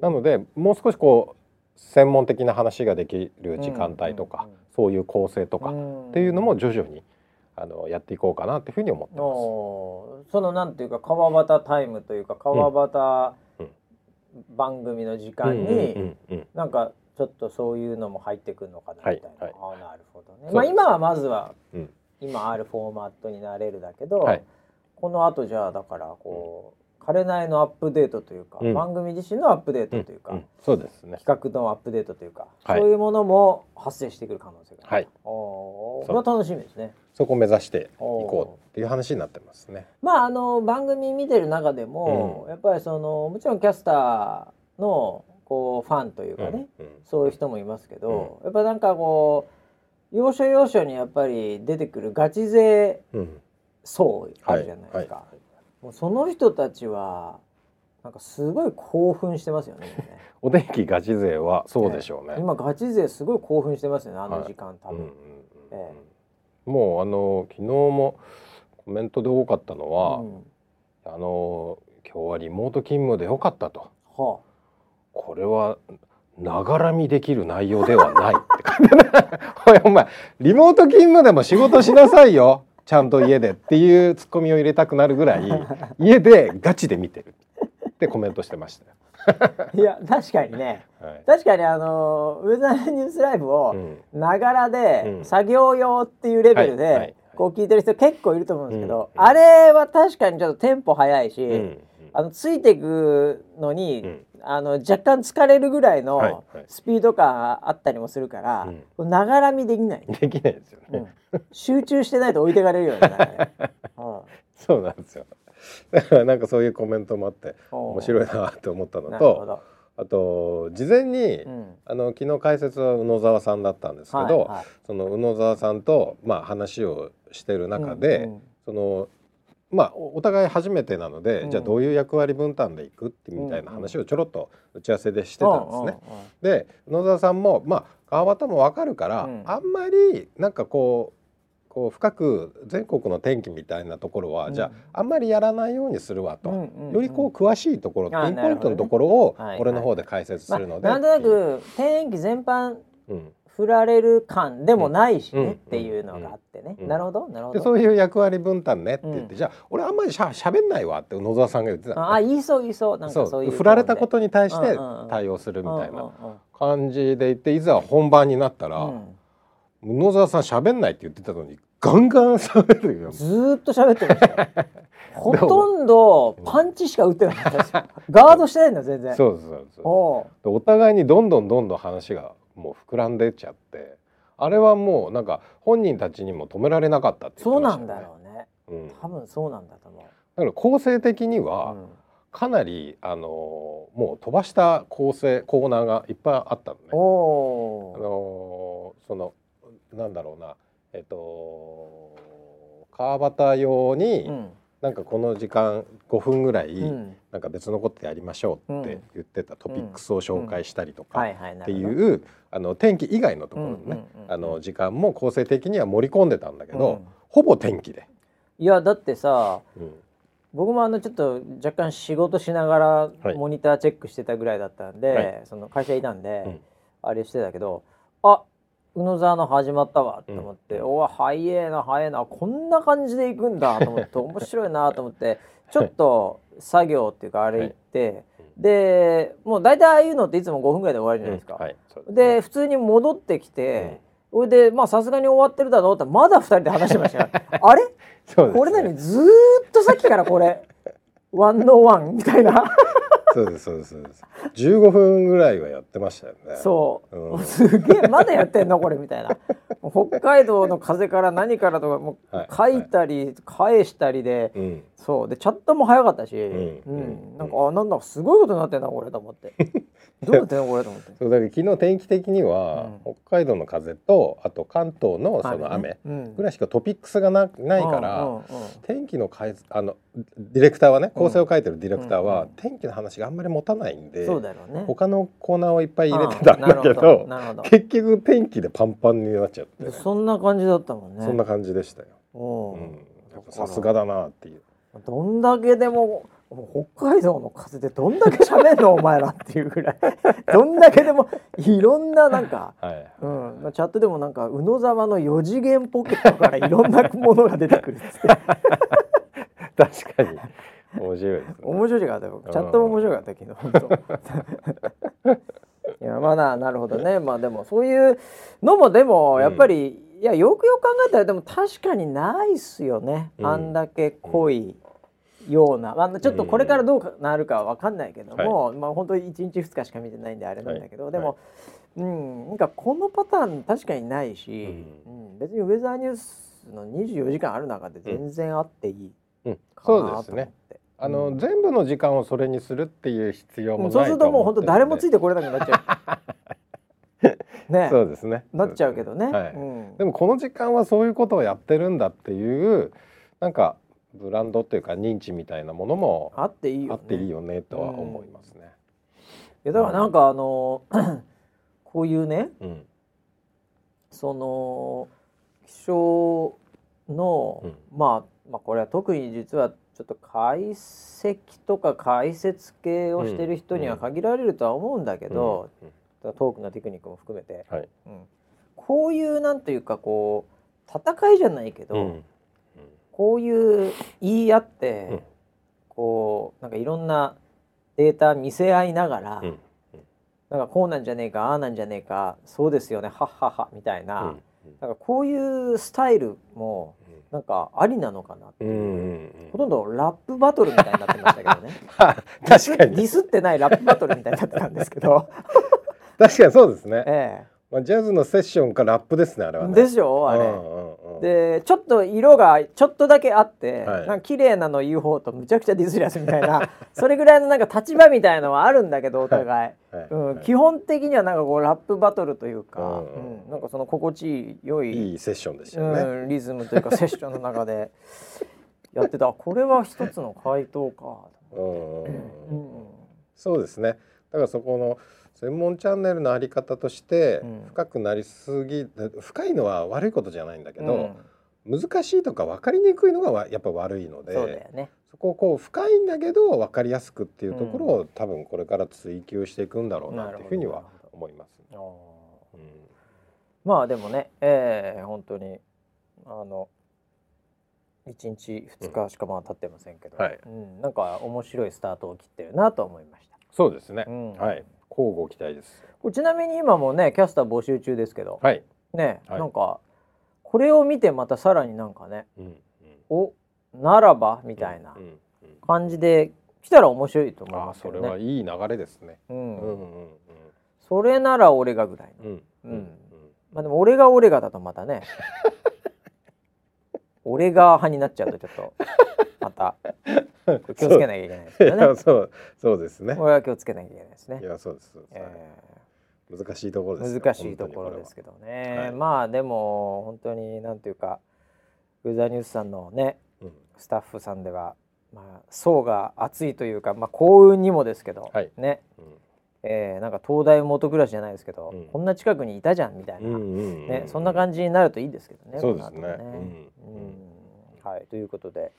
なのでもう少しこう専門的な話ができる時間帯とか、うんうんうん。そういう構成とかっん。ていうのも徐々にあのやっていこうかなっていうふうに思ってます。そのなんていうか川端タイムというか川端うん。番組の時間に、なんかちょっとそういうのも入ってくるのかなみたいな、はいはい。ああなるほどね。まあ今はまずは、うん今あるフォーマットになれるだけど、はい。このあとじゃあだからこう、彼なりのアップデートというか、うん。番組自身のアップデートというか、うん。うん。そうですね。企画のアップデートというか、はい。そういうものも発生してくる可能性がある。はい。おー。それは楽しみですね。そこを目指していこうっていう話になってますね。まああの番組見てる中でも、やっぱりそのもちろんキャスターのこうファンというかね、そういう人もいますけど、やっぱなんかこう要所要所にやっぱり出てくるガチ勢うん。層あるじゃないですか、はいもうその人たちはなんかすごい興奮してますよね お天気ガチ勢はそうでしょうね。今ガチ勢すごい興奮してますよねあの時間、多分、うんうんうんえもうあの昨日もコメントで多かったのは、うん。あの今日はリモート勤務でよかったと。はこれはながらみできる内容ではない。って感じでお前リモート勤務でも仕事しなさいよ。ちゃんと家でっていうツッコミを入れたくなるぐらい家でガチで見てる。ってコメントしてましたいや確かにね。はい。確かにあのウェザーニュースライブをうん。ながらでうん。作業用っていうレベルでこう聞いてる人結構いると思うんですけど、うんあれは確かにちょっとテンポ速いし、うんあのついていくのに、うん。あの若干疲れるぐらいはいのはい。スピード感あったりもするからうん。ながら見できない、できないですよね。うん。集中してないと置いてかれるよね うん。そうなんですよ。だからなんかそういうコメントもあって面白いなと思ったのと、あと事前に、うん。あの昨日解説は宇野沢さんだったんですけど、はいはい。その宇野沢さんとまあ話をしてる中で、うんうん。そのまあおお互い初めてなので、うん。じゃあどういう役割分担でいくってみたいな話をちょろっと打ち合わせでしてたんですね。うんうんうん。で宇野沢さんもまあ川端もわかるから、うん。あんまりなんかこうこう深く全国の天気みたいなところは、うん。じゃああんまりやらないようにするわと、よりこう詳しいところあピンポイントのところを俺の方で解説するので、まあ、なんとなく天気全般うん振られる感でもないしね、うんっていうのがあってね、うん。なるほどなるほど。でそういう役割分担ねって言って、うん。じゃあ俺あんまりしゃしゃべんないわって野沢さんが言ってた。ああ言いそう言いそう。なんかそういう振られたことに対して対応するみたいな感じで言っていざ本番になったら、うん。野沢さんしゃべんないって言ってたのにガンガン喋るよ。ずーっと喋ってましたよ。ほとんどパンチしか打ってなかったです。よガードしてないんだよ全然。そうそうそう。お互いにどんどんどんどん話がもう膨らんでっちゃってあれはもうなんか本人たちにも止められなかったって言そうなんだろうね。うん、だ多分そうなんだと思から構成的にう、はうん。かなり、あのーもう飛ばした構成コーナーがいっぱいあったのね。あのーそのなんだろうなえっと川端用に、うんなんかこの時間5分ぐらい、うん。なんか別のことやりましょうって言ってたトピックスを紹介したりとか、っていうあの天気以外のところのね、あの時間も構成的には盛り込んでたんだけど、うん。ほぼ天気で。いやだってさうん。僕もあのちょっと若干仕事しながらはい。モニターチェックしてたぐらいだったんで、はい。その会社いたんで、うん。あれしてたけどあ宇野沢の始まったわと思って、うん。おわ早えな早えなこんな感じでいくんだと思って 面白いなと思ってちょっと作業っていうかあれ行って、でもう大体ああいうのっていつも5分ぐらいで終わるじゃないですか。はい。そうすで普通に戻ってきて、それでまあさすがに終わってるだろうってまだ2人で話してましたよ。あれ？これ何？ずーっとさっきからこれ。ワンノーワンみたいなそうですそうですそうです。15分ぐらいはやってましたよね。そう、うん。すげえまだやってんのこれみたいな。北海道の風から何からとかもうはい。書いたり返したりで、うん。そう。でチャットも早かったし、うん。うん。なんかあなんだすごいことになってんだこれと思ってどうなってんのこれと思って。そうだから昨日天気的には、う北海道の風とあと関東のその雨うんぐらいしかトピックスがなないから、うんうんうん天気の解あのディレクターはね構成を書いてるディレクターは、うんうん天気の話があんまり持たないんで、そうだろうね。他のコーナーをいっぱい入れてたんだけうんど,、結局天気でパンパンになっちゃって、そんな感じだったもんね。そんな感じでしたよ。おううん、ださすがだなっていう。どんだけでも北海道の風でどんだけ喋んのお前らっていうぐらい。どんだけでもいろんななんか、はい。うん、まあチャットでもなんか宇野沢の四次元ポケットからいろんなものが出てくるっつって確かに。面白いですね。面白いかったよチャットも面白かったけど本当。いやまあななるほどね。まあでもそういうのもでもやっぱり、いやよくよく考えたらでも確かにないっすよね、うん。あんだけ濃いような、まあ、ちょっとこれからどうなるかわかんないけども、まあ本当に1日2日しか見てないんであれなんだけど、はい。でも、うんなんかこのパターン確かにないし、うん。別にウェザーニュースの24時間ある中で全然あっていいうん、かそうなと思っですね。て。あの、うん全部の時間をそれにするっていう必要もないそうするともう本当誰もついててこれなくなっちゃう。ね。そうですね。なっちゃうけどね。はい。うん。でもこの時間はそういうことをやってるんだっていうなんかブランドっていうか認知みたいなものもあっていいよ、ね。あっていいよねとは思いますね。いやだからなんかあの こういうねうん。その気象の、うん。まあまあこれは特に実はちょっと解析とか解説系をしてる人には限られるとは思うんだけど、うん。トークのテクニックも含めて、はい。うん。こういうなんというかこう戦いじゃないけど、うんこういう言い合って、うん。こうなんかいろんなデータ見せ合いながら、うん。なんかこうなんじゃねえかああなんじゃねえかそうですよねはっはっはみたいな,、うん。なんかこういうスタイルもなんかありなのかなってうんいう。う、んうんほとんどラップバトルみたいになってましたけどね。確かに。ディスってないラップバトルみたいになってたんですけど、確かにそうですね。えまあジャズのセッションかラップですねあれえはね。でしょあれ。うんうんうんでちょっと色がちょっとだけあって、はい。なんか綺麗なの言う方とむちゃくちゃディスりやすみたいな それぐらいのなんか立場みたいのはあるんだけどお互い、はい。うんはい基本的にはなんかこうラップバトルというか、うんうん。なんかその心地いい良いいいセッションでしたよね。うん、リズムというかセッションの中で やってた。これは一つの回答か、うん。うんうんうん。そうですね。だからそこの専門チャンネルのあり方としてうん深くなりすぎ、深いのは悪いことじゃないんだけど、うん難しいとか分かりにくいのがわやっぱ悪いのでそうだよね。そこをこう深いんだけど分かりやすくっていうところを、多分これから追求していくんだろうなっていうふうには思います。まあでもね、えー、本当にあの1日2日しかまだ経ってませんけど、はいうん、なんか面白いスタートを切ってるなと思いました。そうですね。うんはい。交互期待です。ちなみに今もねキャスター募集中ですけど、はい。ね、はいなんかこれを見てまたさらになんかねうんうんおならばみたいなうんうん感じで来たら面白いと思いますけどね。それはいい流れですね。ううんんうんそれなら俺がぐらいの。うんうんまあでも俺が俺がだとまたね 俺が派になっちゃうとちょっとまた 気をつけなきゃいけないですねや。そうそうですね。俺は気をつけなきゃいけないですねい。やそうです。そうですえ難しいところです難しいところですけどね。はいまあでも本当になんていうかウェザーニュースさんのねこれは。スタッフさんではまあ層が厚いというかまあ幸運にもですけど、はいね。うんえーなんか東大元暮らしじゃないですけど、うんこんな近くにいたじゃんみたいな、うんうんうんね、そんな感じになるといいですけどね。そうですねはいということで、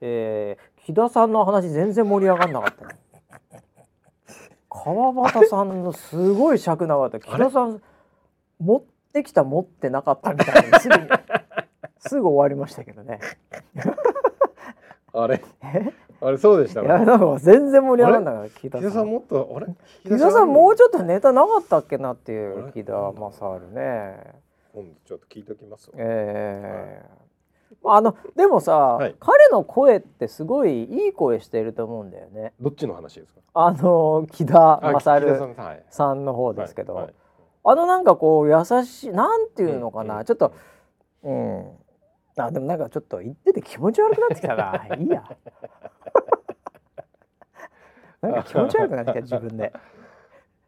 えー、木田さんの話全然盛り上がんなかったね。川端さんのすごい尺長かった。木田さん持ってきた持ってなかったみたいなすぐに すぐ終わりましたけどね。あれ？え？あれそうでした？いやね。なんか全然盛り上がんなかった木田さん。もっとあれ？木田さんもうちょっとネタなかったっけなっていう木田正治ね。と今度ちょっと聞いておきますわ。ええあのでもさ、はい。彼の声ってすごいいい声してると思うんだよね。どっちの話ですか？あの木田あ勝木田さん。はい。さんの方です。けど、はい。はいあのなんかこう優しいなんていうのかな、うん。ちょっとうん。あでもなんかちょっと言ってて気持ち悪くなってきたな。いいや。なんか気持ち悪くなってきた自分で。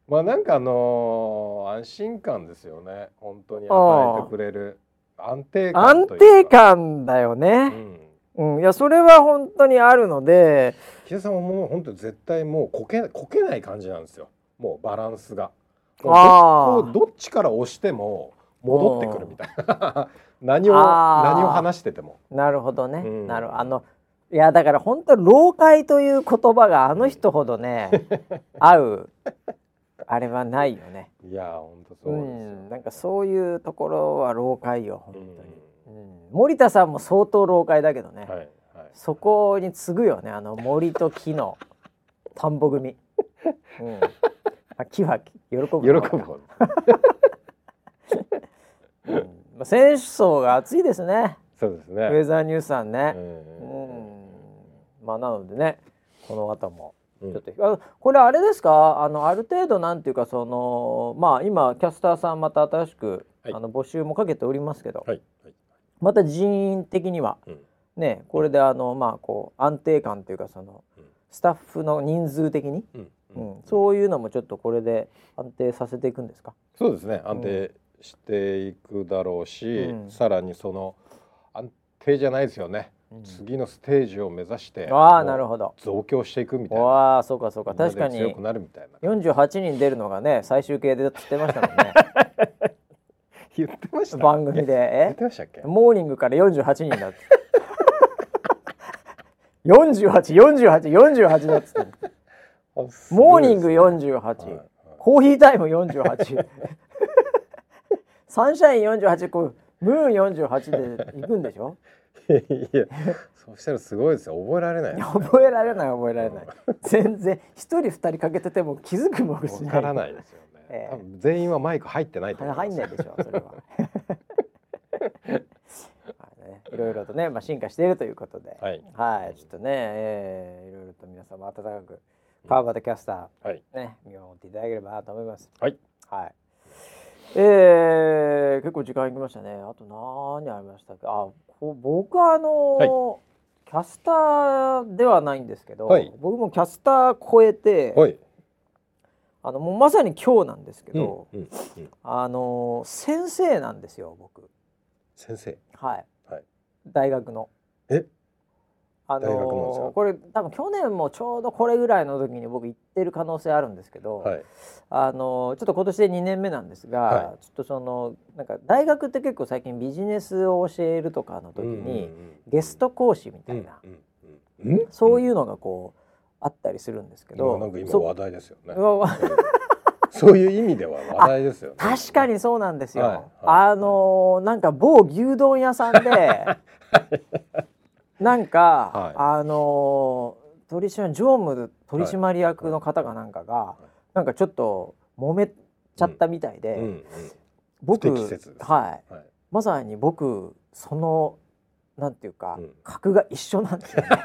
まあなんかあのー安心感ですよね。本当に与えてくれる安定感安。定感だようね、ん。うん。いやそれは本当にあるので。木田さんはもう本当に絶対もうこけこけない感じなんですよ。もうバランスが。もうどっちから押しても戻ってくるみたいな。何を何を話してても。なるほどね、うん。なるあのいやだから本当老解という言葉があの人ほどね 合うあれはないよね。いや本当そううですよ、ん。なんかそういうところは老解よ本当に、うん。うん。森田さんも相当老解だけどね、はいはい。そこに次ぐよねあの森と木の田んぼ組、うん、あ木は喜ぶ喜方ぶ うん。まあ、選手層が熱いですね。そうですウェね、ザーニュースさんね、ううん。まあなのでねこの後もうんちょっと、あこれあれですか？あのある程度なんていうかそのまあ今キャスターさんまた新しく、はい。あの募集もかけておりますけど、はいはい。また人員的にはうん。ねこれであのまあこう安定感というかそのうん。スタッフの人数的に、うん。うん。そういうのもちょっとこれで安定させていくんですか？そうですね。安定していくだろうし、うん。さらにその安定じゃないですよね、うん次のステージを目指してああなるほど。増強していくみたいな。わあそうかそうか。確かに。強くなるみたいな。48人出るのがね最終形でって言ってましたもんね。言ってました？番組で。言っえてましたっけ？モーニングから48人だって。484848だっつって。モーニング48、はいはい。コーヒータイム48サンシャイン48こうムーン48で行くんでしょ？いやそうしたらすごいですよ。覚えられないね。覚えられない覚えられない。全然一人二人かけてても気づくもしないわからないですよね、ええ。多分全員はマイク入ってないと思い入んないでしょそれは。はいろいろとね、まあ、進化しているということで、はい。はい、ちょっとね、えー、いろいろと皆様温かく川端キャスタはい。ーね見守っていただければなと思います。はい。はい。えー、結構時間いきましたね。あと何ありましたっけ？あ、こ僕はあのキャスターではないんですけど、はい僕もキャスター超えて、はいあのもうまさに今日なんですけど、うんうんうんあの先生なんですよ僕。先生はい。はい大学の。え？あのですかのこれ多分去年もちょうどこれぐらいの時に僕行ってる可能性あるんですけど、はい。あのちょっと今年で2年目なんですが、はちょっとそのなんか大学って結構最近ビジネスを教えるとかの時に、ゲスト講師みたいな、うんうんうんそういうのがこうあったりするんですけど、今なんか今そ話題ですよね。そういう意味では話題ですよね。確かにそうなんですよ。はい。はい。あのーなんか某牛丼屋さんで、なんか、はい。あのー取締常務取締役の方かなんかが、なんかちょっと揉めちゃったみたいで、うんうん。僕不適切ですはい。はい。まさに僕そのなんていうか、うん。格が一緒なんですよね。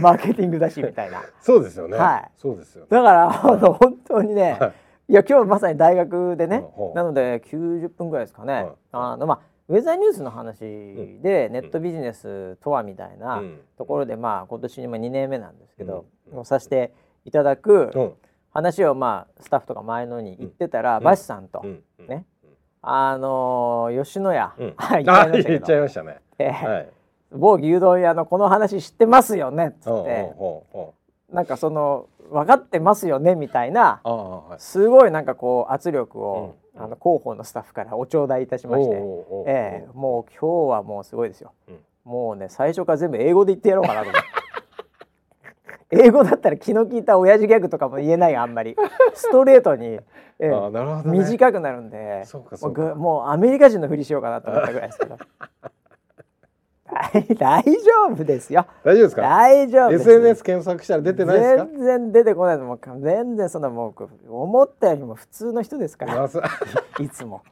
マーケティングだしみたいな。そうですよね。はい。そうですよね。だからあの本当にね、はい。いや今日まさに大学でね、うんう。んなので90分ぐらいですかね、はい。あのまあウェザーニュースの話で、ネットビジネスとはみたいなうん。ところで、まあ今年にも2年目なんですけど、うん。させていただくうん。話をまあスタッフとか前のに言ってたら、うん。バシさんと、ね。あのー吉野家、言っちゃあいましたけ言っちゃいど、ましたね。某牛丼屋のこの話知ってますよねっつって、なんかその分かってますよねみたいなすごいなんかこう圧力を、うんあの広報のスタッフからお頂戴いたしまして、ええもう今日はもうすごいですよ、うん。もうね最初から全部英語で言ってやろうかなと思って。英語だったら気の利いた親父ギャグとかも言えないあんまり。ストレートに、え短くなるんでもうアメリカ人のふりしようかなと思ったぐらいですけど大 大丈夫ですよ。大丈夫ですか？大丈夫です。SNS 検索したら出てないですか？全然出てこないのもう全然そんなもう思ったよりも普通の人ですから。いつも。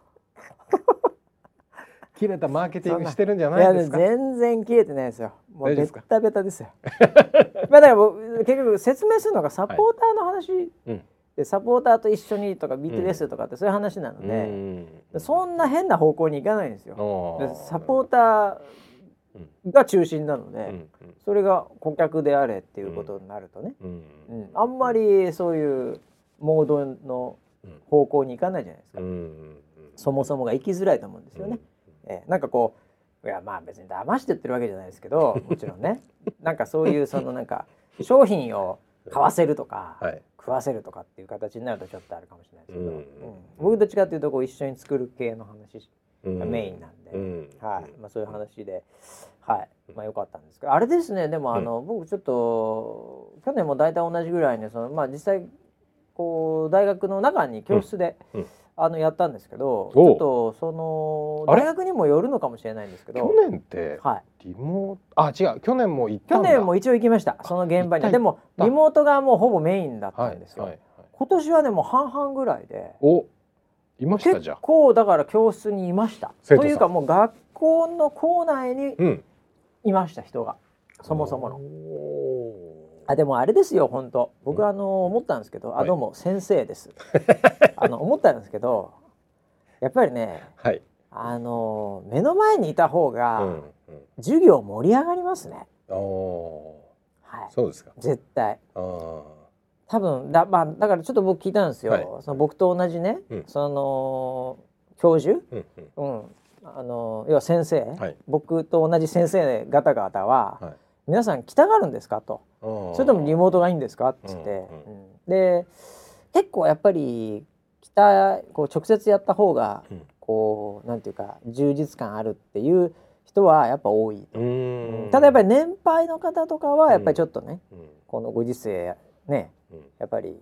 切れたマーケティングしてるんじゃいやないですか？全然切れてないですよ。もうベタベタですよ。まあだから結局説明するのがサポーターの話、うん。でサポーターと一緒にとか B2S とかってそういう話なのうで、ん。そんな変な方向に行かないんですよ。サポーターが中心なので、うんそれが顧客であれっていうことになるとね、うん。うん。あんまりそういうモードの方向に行かないじゃないですか、そもそもが生きづらいと思うんですよね。えーなんかこういやまあ別に騙して言ってるわけじゃないですけど もちろんね。なんかそういうそのなんか商品を買わせるとか、はい。食わせるとかっていう形になるとちょっとあるかもしれないですけど、うん。うん。僕どっちかっていうとこう一緒に作る系の話メインなんで、うん。はい。まあ、そういう話で、はい。まあ、よかったんですけど。あれですねでもあの、僕ちょっと去年も大体同じぐらいにその、まあ、実際こう大学の中に教室で、あのやったんですけどちおょっとその大学にもよるのかもしれないんですけど。去年ってはい、リモート？あ違う。去年も行った去年も一応行きました。その現場に。でもリモートがもうほぼメインだったはいんですよ、はいはい。今年はねもう半々ぐらいでおいましたじ結ゃあ構だから教室にいました。というかもう学校の校内にうん。いました人が。そもそもの。おあでもあれですよ本当。僕あの思ったんですけど、はい。あどうも先生です。あの思ったんですけどやっぱりねーはい。あの目の前にいた方が、うんうん。授業盛り上がりますね。おはい。ーそうですか。絶対。あー多分だ,、まあ、だからちょっと僕聞いたんですよ、はい。その僕と同じね、うん。その教授、うんうん。うん、あの要は先生、はい。僕と同じ先生方々は、はい。皆さん来たがるんですかと。それともリモートがいいんですかっつって、で結構やっぱり来たこう直接やった方がうん。こうなんていうか充実感あるっていう人はやっぱ多い、ただやっぱり年配の方とかはやっぱりちょっとね、うん。このご時世ねうん。やっぱり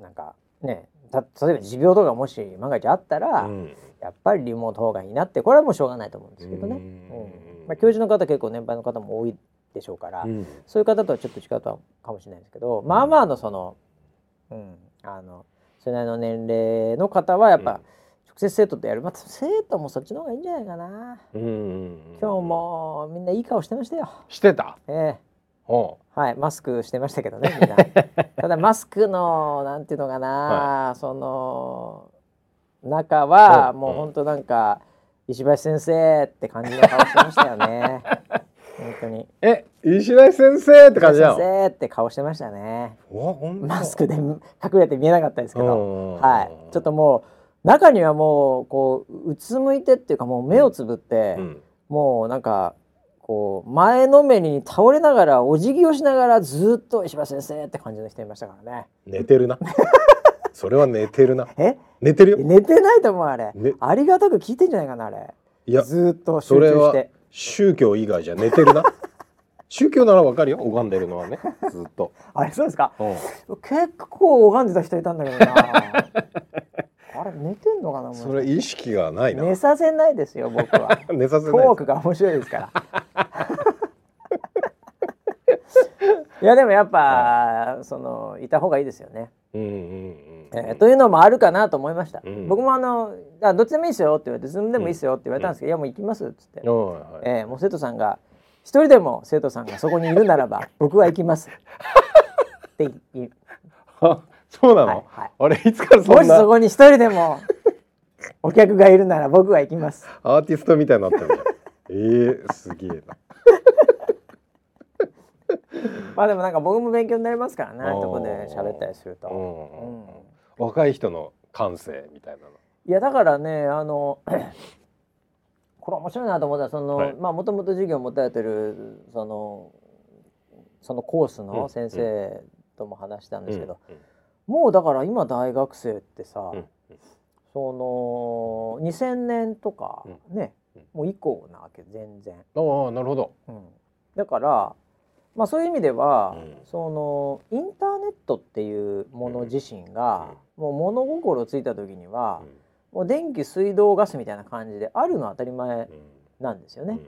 なんかねた例えば持病とかもし万が一あったら、うん。やっぱりリモート方がいいなってこれはもうしょうがないと思うんですけどね、ううん。んまあ、教授の方結構年配の方も多いでしょうから、うん。そういう方とはちょっと違うかもしれないですけど、まあまあのその、うん、あのそれなりの年齢の方はやっぱ、直接生徒とやる、まあ、生徒もそっちの方がいいんじゃないかな。うんうん今日もみんないい顔してましたよ。してた？ええ。おはい、マスクしてましたけどね、みんな。ただマスクのなんていうのかな、その中はうんもう本当なんか石橋先生って感じの顔してましたよね。本当に。え石橋先生って感じな先の生って顔してましたね。マスクで隠れて見えなかったですけど、うんはい、ちょっともう中にはもうこううつむいてっていうかもう目をつぶって、うんもうなんかこう前のめりに倒れながらお辞儀をしながらずっと石橋先生って感じの人いましたからね。寝てるな。それは寝てるな。え？寝てるよ。寝てないと思うあれ、ね。ありがたく聞いてんじゃないかなあれ。いやずっと集それは中して宗教以外じゃ寝てるな。宗教ならわかるよ拝んでるのはね。ずっと、あれそうですか？うん。結構拝んでた人いたんだけどなあれ寝てんのかなそれ意識がないな。寝させないですよ僕は。寝させないトークが面白いですから。いやでもやっぱ、そのいた方がいいですよね、うんうんうんえーというのもあるかなと思いました、うん。僕もあのあ「どっちでもいいですよ」って言われて「ズームでもいいですよ」って言われたんですけど「いやもう行きます」っつって、はいえーもう生徒さんが一人でも生徒さんがそこにいるならば僕は行きます。って言そうなの、はいはい。あれいつからそもしそこに一人でも お客がいるなら僕は行きます。アーティストみたいになってる えー、すげえな。まあでもなんか僕も勉強になりますからねとこで喋ったりすると。うんうん若い人の感性みたいなの？いやだからねあの これ面白いなと思ったらその、はい。まあもともと授業を持たれてるそのそのコースうんの先生とも話したんですけど、うんもうだから今大学生ってさ、うんその2000年とかね、うん。もう以降なわけ全然、ああなるほど。うん。だからまあそういう意味では、うん。そのインターネットっていうもの自身が、もう物心ついた時には、もう電気水道ガスみたいな感じであるのは当たり前なんですよね。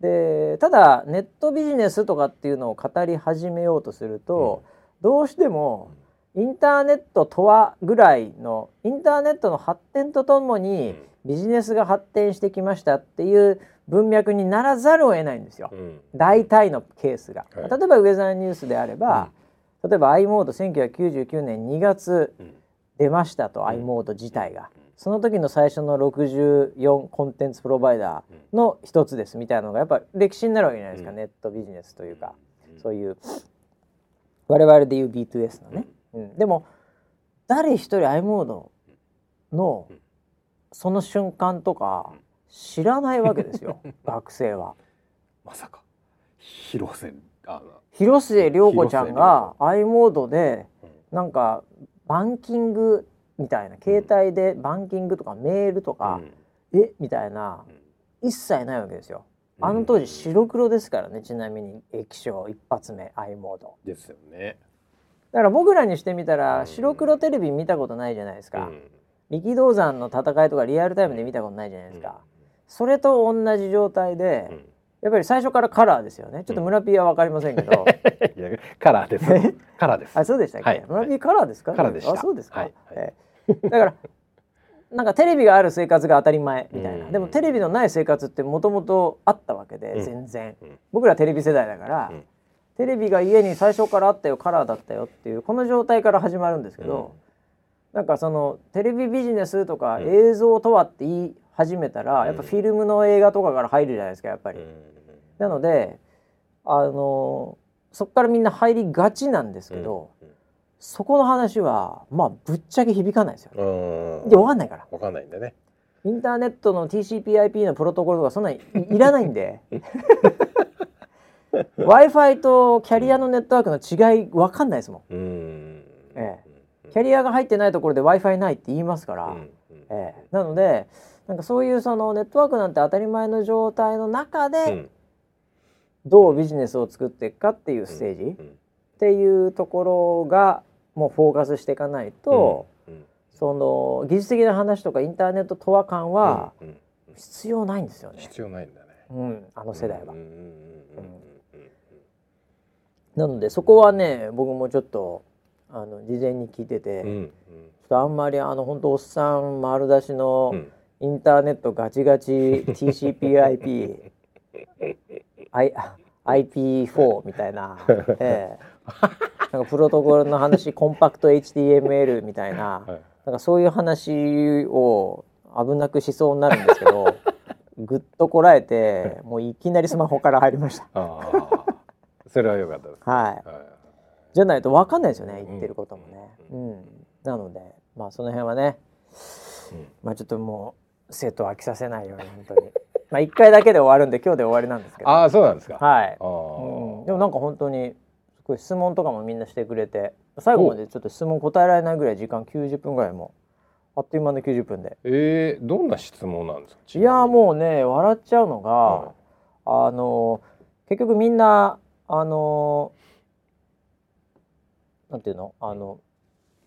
でただネットビジネスとかっていうのを語り始めようとすると、どうしてもインターネットとはぐらいのインターネットの発展とともにビジネスが発展してきましたっていう文脈にならざるを得ないんですよ。うん。大体のケースが、はい。例えばウェザーニュースであれば、例えば i モード1999年2月うん。出ましたと、ん。i モード自体がその時の最初の64コンテンツプロバイダーの一つですみたいなのがやっぱ歴史になるわけじゃないですか、うん。ネットビジネスというか、うん。そういう我々でいう B2S のね、うん。でも誰一人 i モードのうん。その瞬間とかうん。知らないわけですよ。学生は。まさか。広瀬あ広末涼子ちゃんが i モードでうん。なんかバンキングみたいな携帯でバンキングとかメールとか、え？みたいな一切ないわけですよ。あの当時白黒ですからねちなみに。液晶一発目 i モード。ですよね。だから僕らにしてみたうん。ら白黒テレビ見たことないじゃないですか、うん。力道山の戦いとかリアルタイムで見たことないじゃないですか、それと同じ状態で、うん。やっぱり最初からカラーですよね。ちょっと村ピーは分かりませんけど、い やカラーです。カラーです。あそうでしたっけ、はい。村ピーカラーですか？カラーでした。あそうですか、はい。ええ。だからなんかテレビがある生活が当たり前みたいな、うん。でもテレビのない生活ってもともとあったわけで、うん。全然、うん。僕らテレビ世代だから、うんテレビが家に最初からあったよカラーだったよっていうこの状態から始まるんですけど、なんかそのテレビビジネスとかうん映像とはって言い始めたら、うんやっぱフィルムの映画とかから入るじゃないですかやっぱり。うんなのであのそこからみんな入りがちなんですけど、そこの話はまあぶっちゃけ響かないですよ。うんうんいやわかんないから。わかんないんだね。インターネットの TCP/IP のプロトコルとかそんなにいいらないんで w i f i とキャリアのネットワークの違い分かんないですもん。うん。えキャリアが入ってないところで w i f i ないって言いますから、うん。ええ。なのでなんかそういうそのネットワークなんて当たり前の状態の中でうん。どうビジネスを作っていくかっていうステージっうん。ていうところがもうフォーカスしていかないと、うん。その技術的な話とかインターネットとは感は必要ないんですよね。必要ないんだね。うん、あの世代は。うん。うんうんうんなのでそこはね僕もちょっとあの事前に聞いてて、ちょうん。うんっとあんまりあの本当おっさん丸出しのうん。インターネットガチガチ TCP/IP I IP4 みたいな、ええ。なんかプロトコルの話コンパクト HTML みたいな、はい。なんかそういう話を危なくしそうになるんですけどぐっとこらえてもういきなりスマホから入りました。それは良かったです。はい。はい。じゃないと分かんないですよね言ってることもね。うん、なのでまあその辺はね、うん。まあちょっともう生徒を飽きさせないように本当に。まあ一回だけで終わるんで今日で終わりなんですけど。ああ、そうなんですか。はい、あうん、あでもなんか本当にすごい質問とかもみんなしてくれて最後までちょっと質問答えられないぐらい時間90分ぐらいもあっという間の90分で。えー、どんな質問なんですか？いやーもう、うね笑っちゃうのが、あの結局みんなあのなんていうの？あの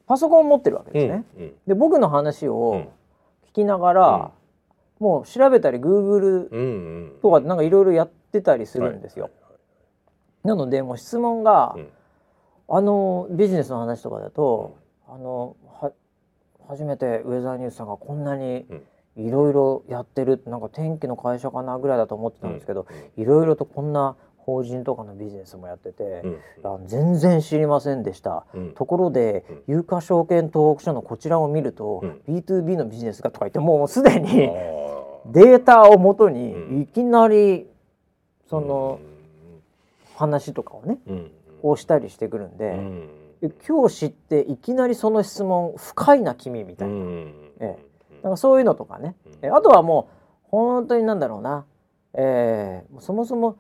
パソコンを持ってるわけですね。うんで僕の話うん。を聞きながら、もう調べたり Google うんうん。とかなんかいろいろやってたりするんですよ。はいなのでもう質問が、うん。あのビジネスの話とかだと、あのは初めてウェザーニュースさんがこんなにうん。いろいろやってるなんか天気の会社かなぐらいだと思ってたんですけどうんいろいろとこんな法人とかのビジネスもやってて、うん。あ全然知りませんでした。うん。ところで、有価証券登録書のこちらを見ると、うん。B2B のビジネスがとか言ってもうすでにあデータをもとにうんいきなりーその話とかをねうん。うん。こうしたりしてくるんで、うん。え教師っていきなりその質問深いな君みたいな,、うん。えなんかそういうのとかね、うん。えあとはもう本当になんだろうな、えーそもそも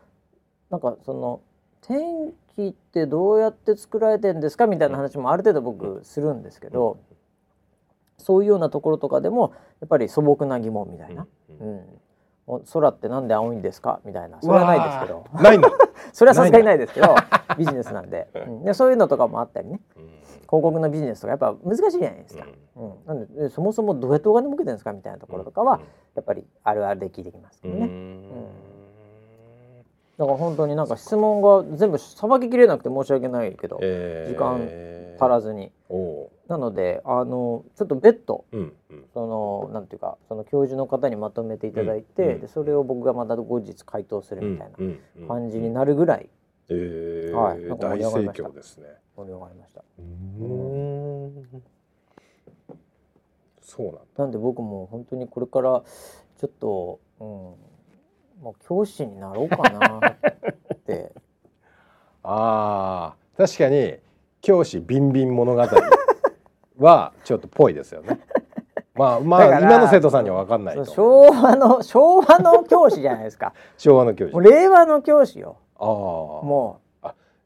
なんかその天気ってどうやって作られてんですかみたいな話もある程度僕するんですけど、そういうようなところとかでもやっぱり素朴な疑問みたいな、うん空ってなんで青いんですかみたいな。それはないですけど。それはさすがにないですけどビジネスなんで,、うん、でそういうのとかもあったりね。うん。広告のビジネスとかやっぱ難しいじゃないですか。うん、なんでえそもそもどうやってお金儲けてるんですかみたいなところとかは、やっぱりあるあるで聞いてきますけうん。どね。だから本当になんか質問が全部さばききれなくて申し訳ないけど、えー時間足らずに。なのであのちょっと別途ー。うんうんそのなんていうかその教授の方にまとめていただいて、うんうんでそれを僕がまた後日回答するみたいなうんうん感じになるぐらいえーはいなんか盛大り上がりました盛況ですね。盛り上がりました。うんそうなんだ。なんで僕も本当にこれからちょっと、うん、もう教師になろうかなって。ああ確かに教師ビンビン物語はちょっとぽいですよね。まあ まあ今の生徒さんには分かんない昭和の昭和の教師じゃないですか。昭和の教師。もう。令和の教師よ。ああも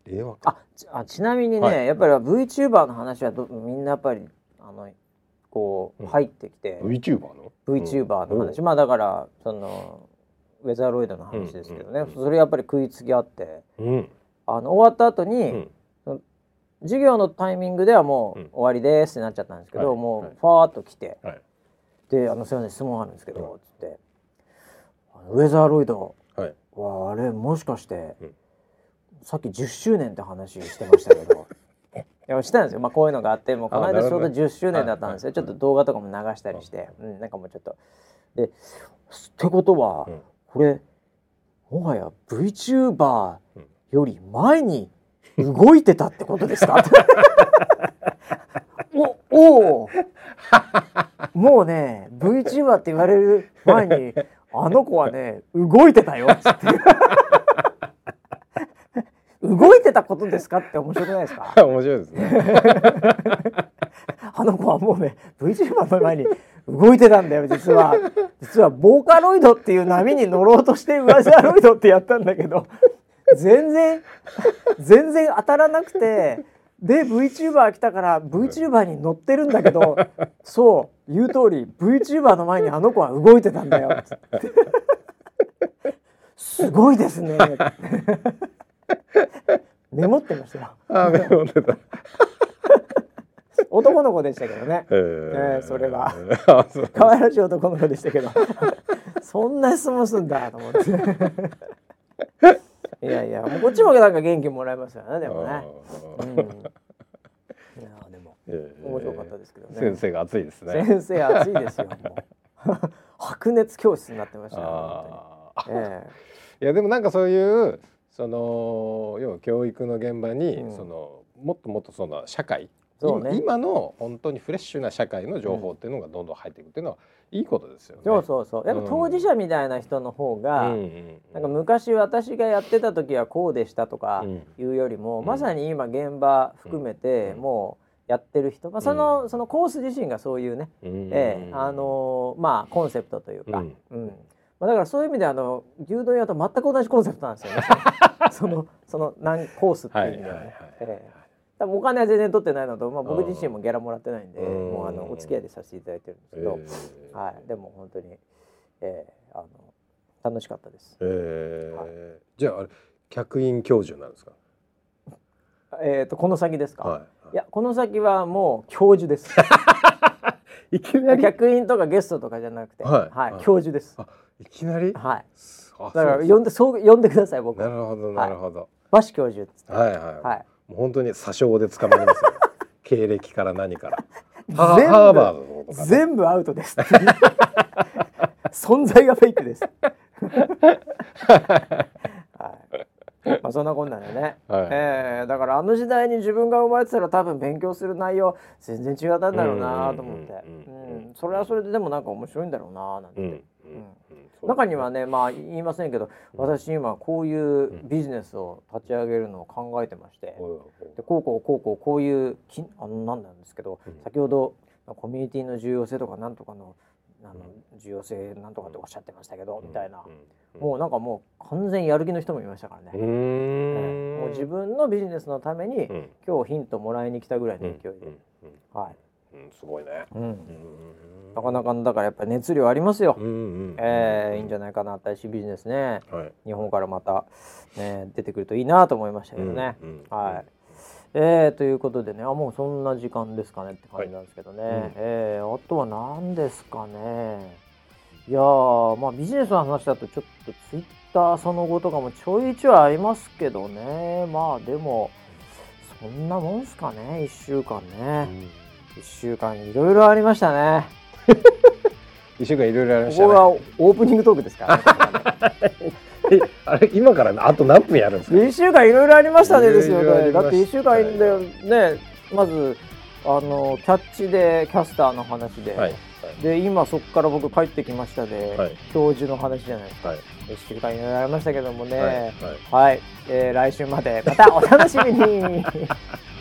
令和か。あちなみにね、はい。やっぱり VTuber の話はどみんなやっぱりあのこううん。入ってきて、VTuber の？VTuber の話、うん。まあだからそのウェザーロイドの話ですけどね、うんうんうんそれやっぱり食いつきあって。うん。あの終わった後に、うん。授業のタイミングではもううん。終わりですってなっちゃったんですけど、はいもはい。うファーっと来て、はい。で「あのすいません質問あるんですけど」うん。つって。あの「ウェザーロイドはあれもしかして、うん。さっき10周年って話してましたけど」いやしたんですよ、まあ、こういうのがあってもうこの間ちょうどあなるほど10周年だったんですよ、はいちょっと動画とかも流したりして、うん、なんかもうちょっと。でってことは、うんこれもはや VTuber より前に動いてたってことですか？おおうもうね VTuber って言われる前にあの子はね動いてたよ。っつって動いてたことですか？って面白くないですか？面白いですね あの子はもうね VTuber の前に動いてたんだよ実は。実はボーカロイドっていう波に乗ろうとしてウワザーロイドってやったんだけど全然全然当たらなくてで VTuber 来たから VTuber に乗ってるんだけどそう言う通り VTuber の前にあの子は動いてたんだよ。つってすごいですね。メモってましたよ。あメモってた男の子でしたけどね。えー。えーそれは。可愛らしい男の子でしたけど。そんな質問すんだと思って。いやいやこっちもなんか元気もらえますよねでもね、あうん、ーいやでもえー。面白かったですけどね。先生が熱いですね。先生熱いですよもう。白熱教室になってましたよ本あ当に。え。いやでもなんかそういうその要は教育の現場に、うん。そのもっともっとその社会、そうね。今の本当にフレッシュな社会の情報っていうのがどんどん入っていくっていうのはいいことですよね。えそうそうそう。やっぱ当事者みたいな人の方が、うんうんなんか昔私がやってた時はこうでしたとかうん。いうよりも、うん。まさに今現場含めてうん。もうやってる人、まあ、その、そのコース自身がそういうね、うん。ええあのーまあコンセプトというか、うん。うん。まあ、だからそういう意味であの牛丼屋と全く同じコンセプトなんですよね。そのその何コースっていう意味ではね、はいはいはい。ええ多分お金は全然取ってないのと、まあ、僕自身もギャラもらってないんで、うんもうあのお付き合いでさせていただいてるんですけど、えーはい、でも本当に、ええあの楽しかったです。えーはじゃああれ客員教授なんですか？えっ、とこの先ですか、はいやこの先はもう教授です。い。いきなり？客員とかゲストとかじゃなくて、はいはい、はい教授です。あいきなり？はい。あだから呼んでそう呼んでください僕なは。るほどなるほど。バシ教授っつって。はいはい。はい。もう本当に詐称で捕まりますよ。経歴から何から。ハ全部ハーバードとかね。全部アウトです。存在がフェイクです。はい。まあそんなこんなでね。はいえーだからあの時代に自分が生まれてたら多分勉強する内容全然違ったんだろうなと思って、それはそれででもなんか面白いんだろうななんて。うんうん中にはねまあ言いませんけど私今こういうビジネスを立ち上げるのを考えてまして、でこうこうこうこうこういうきあのなんなんですけど、うん。先ほどコミュニティの重要性とかなんとかのあの重要性なんとかっておっしゃってましたけど、うみたいな、うん。もうなんかもう完全やる気の人もいましたからね、うーん。もう自分のビジネスのために、うん。今日ヒントもらいに来たぐらいの勢いで、はい、うんすごいね。うん。うん。なかなかだからやっぱり熱量ありますよ、うんうんえーいいんじゃない。かな新しいビジネスね。はい。日本からまた、ね、出てくるといいなと思いましたけどね。うんうんはい。えー、ということでね。あもうそんな時間ですかねって感じなんですけどね、はいうん。えーあとは何ですかね。いやーまあビジネスの話だとちょっとツイッターその後とかもちょいちょいありますけどね。まあでもそんなもんすかね。1週間ね、1週間いろいろありましたね。一週間いろいろありまこしたね。こがオープニングトークですか あれ今からあと何分やるんですか？1週間いろいろありましたねですよね。だってりましたよ1週間いんだよね。まずあのキャッチでキャスターの話で、はいで今そこから僕帰ってきましたで、はい。教授の話じゃないですか。はい。1週間いろいろありましたけどもね。はいはい。はい、えー来週まで。またお楽しみに